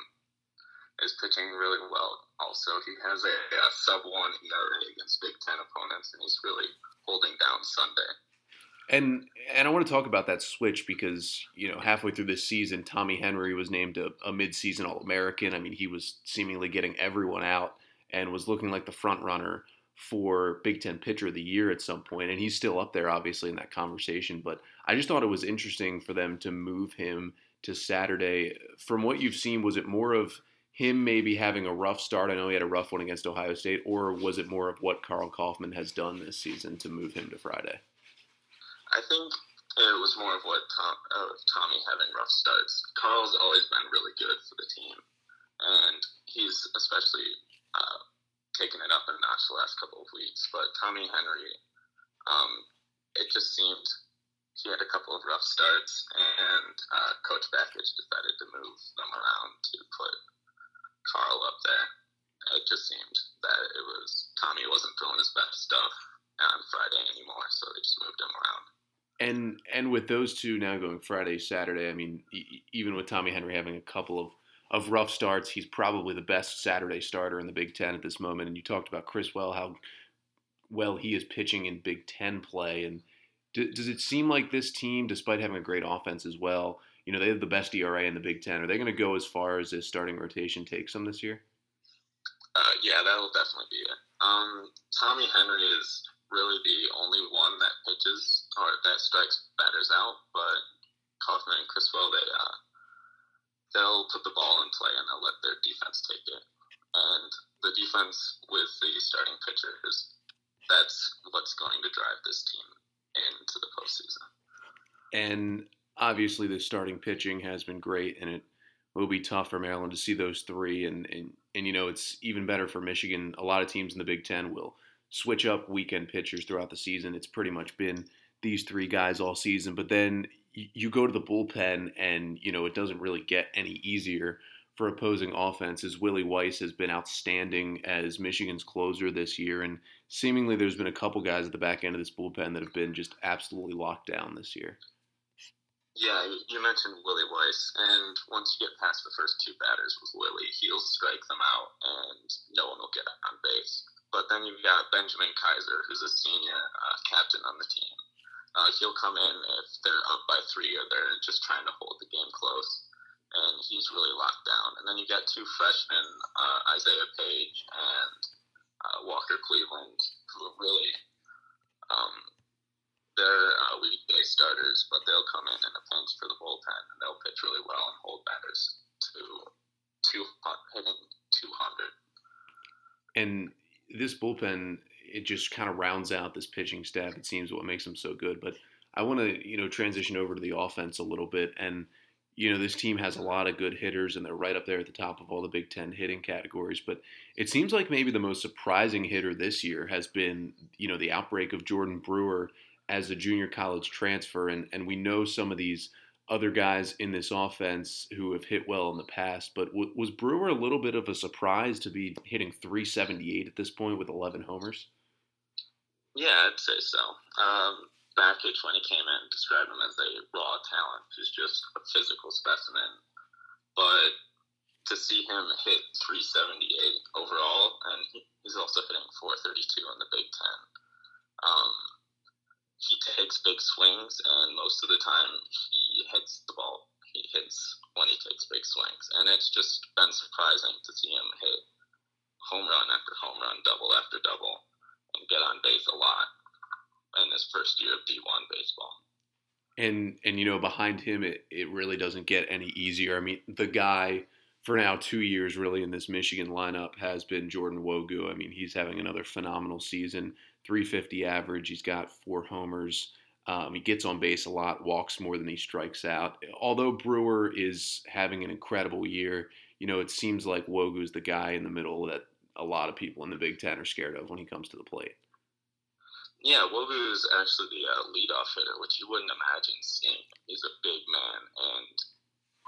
is pitching really well. Also, he has a, a sub one ERA against Big Ten opponents, and he's really holding down Sunday. And and I want to talk about that switch because you know halfway through this season, Tommy Henry was named a, a midseason All American. I mean, he was seemingly getting everyone out and was looking like the front runner for Big Ten Pitcher of the Year at some point, and he's still up there, obviously, in that conversation. But I just thought it was interesting for them to move him to Saturday. From what you've seen, was it more of him maybe having a rough start? I know he had a rough one against Ohio State, or was it more of what Karl Kauffmann has done this season to move him to Friday? I think it was more of what Tom, uh, Tommy having rough starts. Karl's always been really good for the team, and he's especially uh, taken it up a notch the last couple of weeks. But Tommy Henry, um, it just seemed he had a couple of rough starts, and uh, Coach Bakich decided to move them around to put Carl up there. It just seemed that it was Tommy wasn't throwing his best stuff on Friday anymore, so they just moved him around and and with those two now going Friday, Saturday, I mean, e- even with Tommy Henry having a couple of of rough starts, he's probably the best Saturday starter in the Big Ten at this moment. And you talked about Criswell, how well he is pitching in Big Ten play. And d- does it seem like this team, despite having a great offense as well, you know, they have the best ERA in the Big Ten. Are they going to go as far as this starting rotation takes them this year? Uh, yeah, that'll definitely be it. Um, Tommy Henry is really the only one that pitches or that strikes batters out. But Kauffmann and Criswell, they uh, they'll put the ball in play and they'll let their defense take it. And the defense with the starting pitchers, that's what's going to drive this team into the postseason. And obviously, the starting pitching has been great, and it will be tough for Maryland to see those three. And, and, and you know, it's even better for Michigan. A lot of teams in the Big Ten will switch up weekend pitchers throughout the season. It's pretty much been these three guys all season. But then you go to the bullpen, and you know it doesn't really get any easier for opposing offenses. Willie Weiss has been outstanding as Michigan's closer this year, and seemingly there's been a couple guys at the back end of this bullpen that have been just absolutely locked down this year. Yeah, you mentioned Willie Weiss, and once you get past the first two batters with Willie, he'll strike them out, and no one will get on base. But then you've got Benjamin Keizer, who's a senior uh, captain on the team. Uh, he'll come in if they're up by three or they're just trying to hold the game close, and he's really locked down. And then you've got two freshmen, uh, Isaiah Paige and uh, Walker Cleveland, who are really um, they're uh, weekday starters, but they'll come in in a pinch for the bullpen and they'll pitch really well and hold batters to two hitting two hundred. And this bullpen it just kind of rounds out this pitching staff. It seems what makes them so good. But I want to you know transition over to the offense a little bit and. You know, this team has a lot of good hitters, and they're right up there at the top of all the Big Ten hitting categories. But it seems like maybe the most surprising hitter this year has been, you know, the outbreak of Jordan Brewer as a junior college transfer. And, and we know some of these other guys in this offense who have hit well in the past. But w- was Brewer a little bit of a surprise to be hitting 378 at this point with 11 homers? Yeah, I'd say so. Um, Bakich, when he came in, described him as a raw talent who's just a physical specimen. But to see him hit 378 overall, and he's also hitting 432 in the Big Ten. Um, he takes big swings, and most of the time he hits the ball. He hits when he takes big swings, and it's just been surprising to see him hit home run after home run, double after double, and get on base a lot in his first year of D1 baseball. And and you know behind him it it really doesn't get any easier. I mean the guy for now two years really in this Michigan lineup has been Jordan Nwogu. I mean he's having another phenomenal season, 350 average. He's got four homers. Um, he gets on base a lot, walks more than he strikes out. Although Brewer is having an incredible year, you know it seems like Nwogu's the guy in the middle that a lot of people in the Big Ten are scared of when he comes to the plate. Yeah, Nwogu is actually the uh, leadoff hitter, which you wouldn't imagine seeing. He's a big man and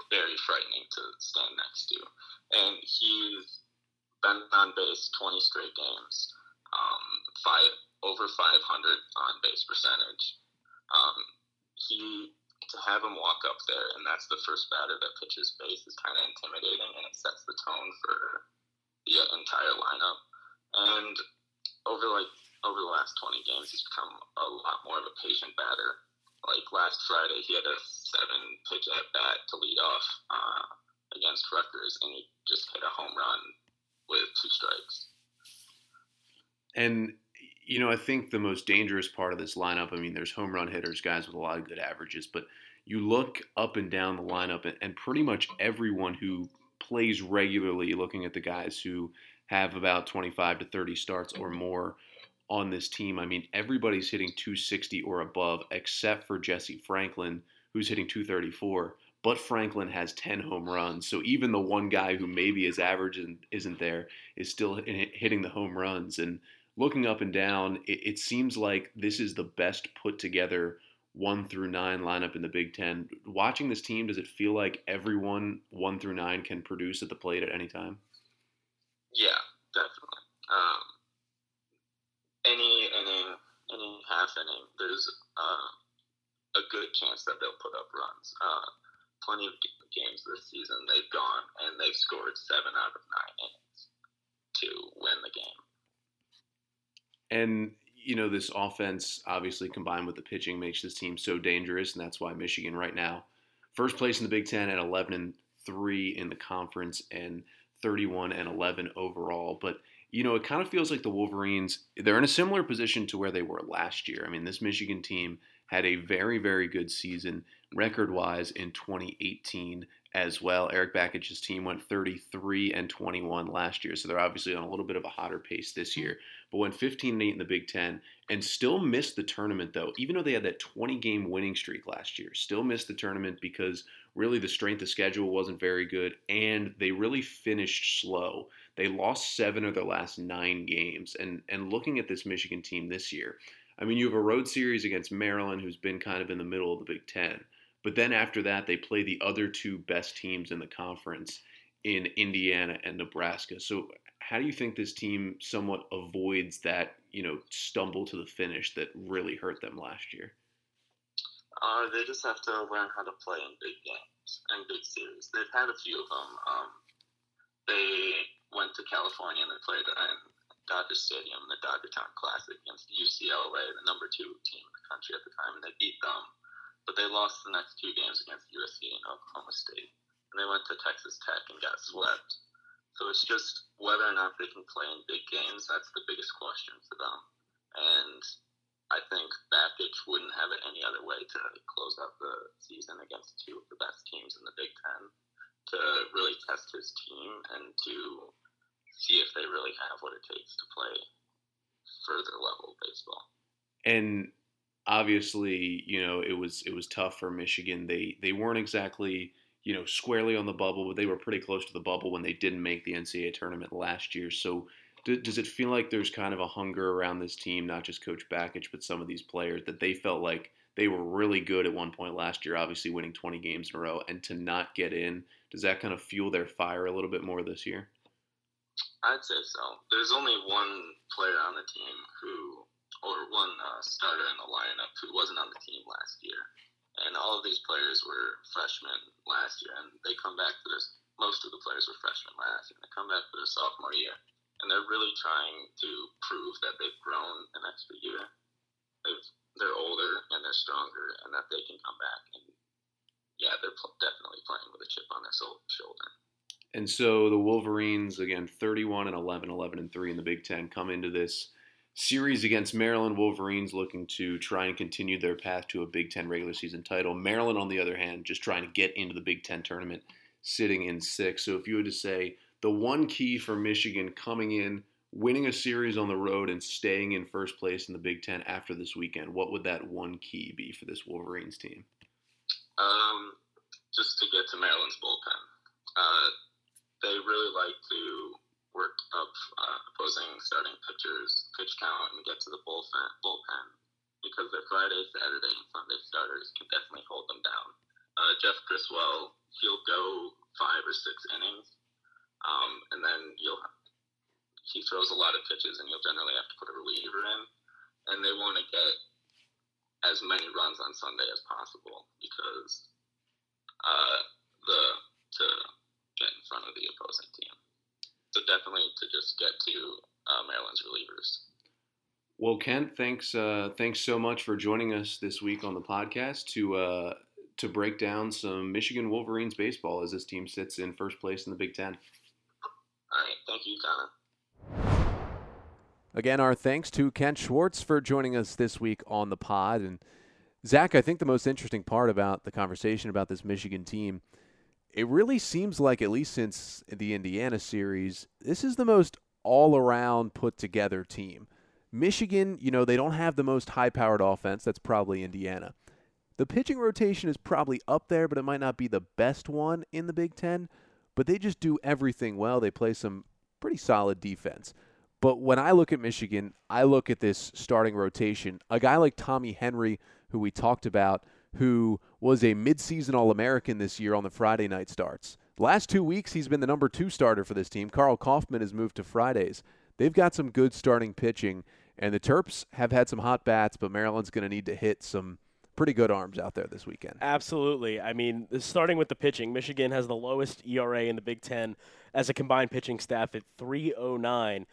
very frightening to stand next to. And he's been on base 20 straight games, um, five over 500 on base percentage. Um, he to have him walk up there, and that's the first batter that pitches base is kind of intimidating, and it sets the tone for the entire lineup. And over like over the last 20 games, he's become a lot more of a patient batter. Like last Friday, he had a seven pitch at bat to lead off uh, against Rutgers, and he just hit a home run with two strikes. And you know, I think the most dangerous part of this lineup, I mean, there's home run hitters, guys with a lot of good averages, but you look up and down the lineup, and pretty much everyone who plays regularly, looking at the guys who have about 25 to 30 starts or more on this team. I mean, everybody's hitting 260 or above, except for Jesse Franklin, who's hitting 234. But Franklin has 10 home runs. So even the one guy who maybe is average and isn't there is still hitting the home runs. And looking up and down, it, it seems like this is the best put together one through nine lineup in the Big Ten. Watching this team, does it feel like everyone one through nine can produce at the plate at any time? Yeah, definitely. Um, any inning, any half inning, there's uh, a good chance that they'll put up runs. Uh, plenty of games this season they've gone and they've scored seven out of nine innings to win the game. And you know, this offense obviously combined with the pitching makes this team so dangerous, and that's why Michigan right now, first place in the Big Ten at 11 and three in the conference and 31 and 11 overall. But you know, it kind of feels like the Wolverines, they're in a similar position to where they were last year. I mean, this Michigan team had a very, very good season record wise in 2018 as well. Erik Bakich's team went 33 and 21 last year, so they're obviously on a little bit of a hotter pace this mm-hmm. year. But went 15 and 8 in the Big Ten and still missed the tournament though, even though they had that 20 game winning streak last year. Still missed the tournament because really the strength of schedule wasn't very good and they really finished slow. They lost seven of their last nine games. And and looking at this Michigan team this year, I mean, you have a road series against Maryland, who's been kind of in the middle of the Big Ten. But then after that, they play the other two best teams in the conference in Indiana and Nebraska. So how do you think this team somewhat avoids that, you know, stumble to the finish that really hurt them last year? Uh, they just have to learn how to play in big games and big series. They've had a few of them. Um, they went to California and they played in Dodger Stadium the Dodger Town Classic against UCLA, the number two team in the country at the time, and they beat them but they lost the next two games against USC and Oklahoma State. And they went to Texas Tech and got swept. So it's just whether or not they can play in big games. That's the biggest question for them. And I think Bakich wouldn't have it any other way to close out the season against two of the best teams in the Big Ten to really test his team and to see if they really have what it takes to play further level baseball. And obviously, you know, it was it was tough for Michigan. They they weren't exactly you know squarely on the bubble, but they were pretty close to the bubble when they didn't make the NCAA tournament last year. So. does it feel like there's kind of a hunger around this team, not just Coach Bakich, but some of these players, that they felt like they were really good at one point last year, obviously winning 20 games in a row, and to not get in, does that kind of fuel their fire a little bit more this year? I'd say so. There's only one player on the team who or one uh, starter in the lineup who wasn't on the team last year. And all of these players were freshmen last year, and they come back for this. Most of the players were freshmen last year, and they come back for their sophomore year, and they're really trying to prove that they've grown an extra year. They've, they're older and they're stronger, and that they can come back. And yeah, they're pl- definitely playing with a chip on their shoulder. And so the Wolverines, again, 31 and 11, 11 and 3 in the Big Ten, come into this series against Maryland Wolverines looking to try and continue their path to a Big Ten regular season title. Maryland, on the other hand, just trying to get into the Big Ten tournament, sitting in six. So if you were to say the one key for Michigan coming in, winning a series on the road, and staying in first place in the Big Ten after this weekend, what would that one key be for this Wolverines team? Um, just to get to Maryland's bullpen. Uh, they really like to work up uh, opposing starting pitchers, pitch count, and get to the bullpen, bullpen because their Friday, Saturday, and Sunday starters can definitely hold them down. Uh, Jeff Criswell, he'll go five or six innings, um, and then you'll he throws a lot of pitches, and you'll generally have to put a reliever in. and they want to get as many runs on Sunday as possible because uh, the to get in front of the opposing team. So definitely to just get to uh, Maryland's relievers. Well, Kent, thanks uh, thanks so much for joining us this week on the podcast to uh, to break down some Michigan Wolverines baseball as this team sits in first place in the Big Ten. All right, thank you, Connor. Again, our thanks to Kent Schwartz for joining us this week on the pod. And Zach, I think the most interesting part about the conversation about this Michigan team, it really seems like, at least since the Indiana series, this is the most all around put together team. Michigan, you know, they don't have the most high powered offense. That's probably Indiana. The pitching rotation is probably up there, but it might not be the best one in the Big Ten. But they just do everything well. They play some pretty solid defense. But when I look at Michigan, I look at this starting rotation. A guy like Tommy Henry, who we talked about, who was a midseason All American this year on the Friday night starts. Last two weeks, he's been the number two starter for this team. Karl Kauffmann has moved to Fridays. They've got some good starting pitching, and the Terps have had some hot bats, but Maryland's going to need to hit some pretty good arms out there this weekend. Absolutely. I mean, starting with the pitching, Michigan has the lowest ERA in the Big Ten as a combined pitching staff at 309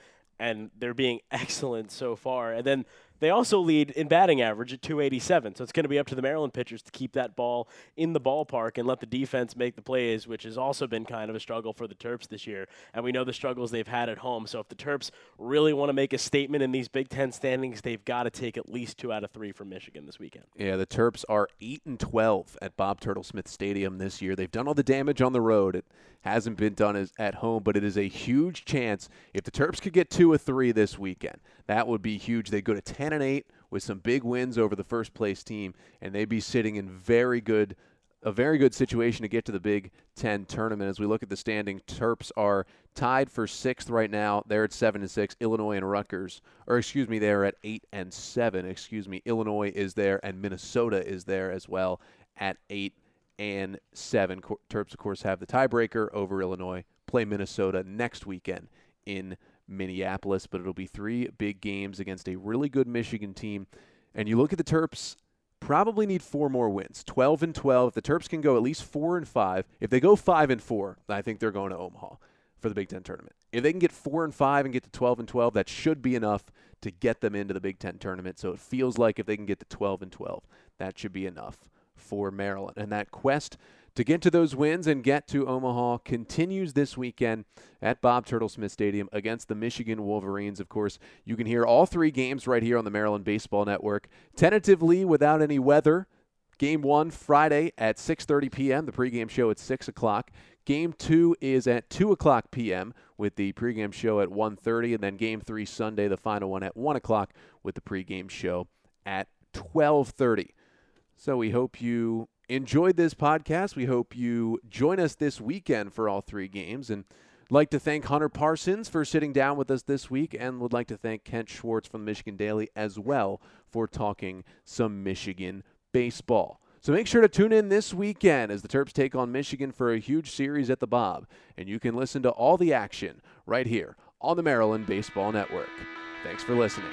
and they're being excellent so far. And then they also lead in batting average at 287. So it's going to be up to the Maryland pitchers to keep that ball in the ballpark and let the defense make the plays, which has also been kind of a struggle for the Terps this year. And we know the struggles they've had at home. So if the Terps really want to make a statement in these Big Ten standings, they've got to take at least two out of three from Michigan this weekend. Yeah, the Terps are 8 and 12 at Bob Turtle Smith Stadium this year. They've done all the damage on the road. It hasn't been done as, at home, but it is a huge chance if the Terps could get two or three this weekend. That would be huge. They go to 10 and 8 with some big wins over the first place team, and they'd be sitting in very good a very good situation to get to the Big Ten tournament. As we look at the standing, Terps are tied for sixth right now. They're at seven and six. Illinois and Rutgers, or excuse me, they're at eight and seven. Excuse me, Illinois is there, and Minnesota is there as well at eight and seven. Terps, of course, have the tiebreaker over Illinois. Play Minnesota next weekend in Minneapolis, but it'll be three big games against a really good Michigan team. And you look at the Terps, probably need four more wins. 12 and 12 if the terps can go at least 4 and 5 if they go 5 and 4 i think they're going to omaha for the big 10 tournament. If they can get 4 and 5 and get to 12 and 12 that should be enough to get them into the big 10 tournament. So it feels like if they can get to 12 and 12 that should be enough for maryland. And that quest to get to those wins and get to Omaha continues this weekend at Bob Turtle Smith Stadium against the Michigan Wolverines. Of course, you can hear all three games right here on the Maryland Baseball Network. Tentatively, without any weather, Game one Friday at 6:30 p.m. The pregame show at 6 o'clock. Game two is at 2 o'clock p.m. with the pregame show at 1:30, and then Game three Sunday, the final one at 1 o'clock with the pregame show at 12:30. So we hope you enjoyed this podcast. We hope you join us this weekend for all three games. And like to thank Hunter Parsons for sitting down with us this week, and would like to thank Kent Schwartz from the Michigan Daily as well for talking some Michigan baseball. So make sure to tune in this weekend as the Terps take on Michigan for a huge series at the Bob. And you can listen to all the action right here on the Maryland Baseball Network. Thanks for listening.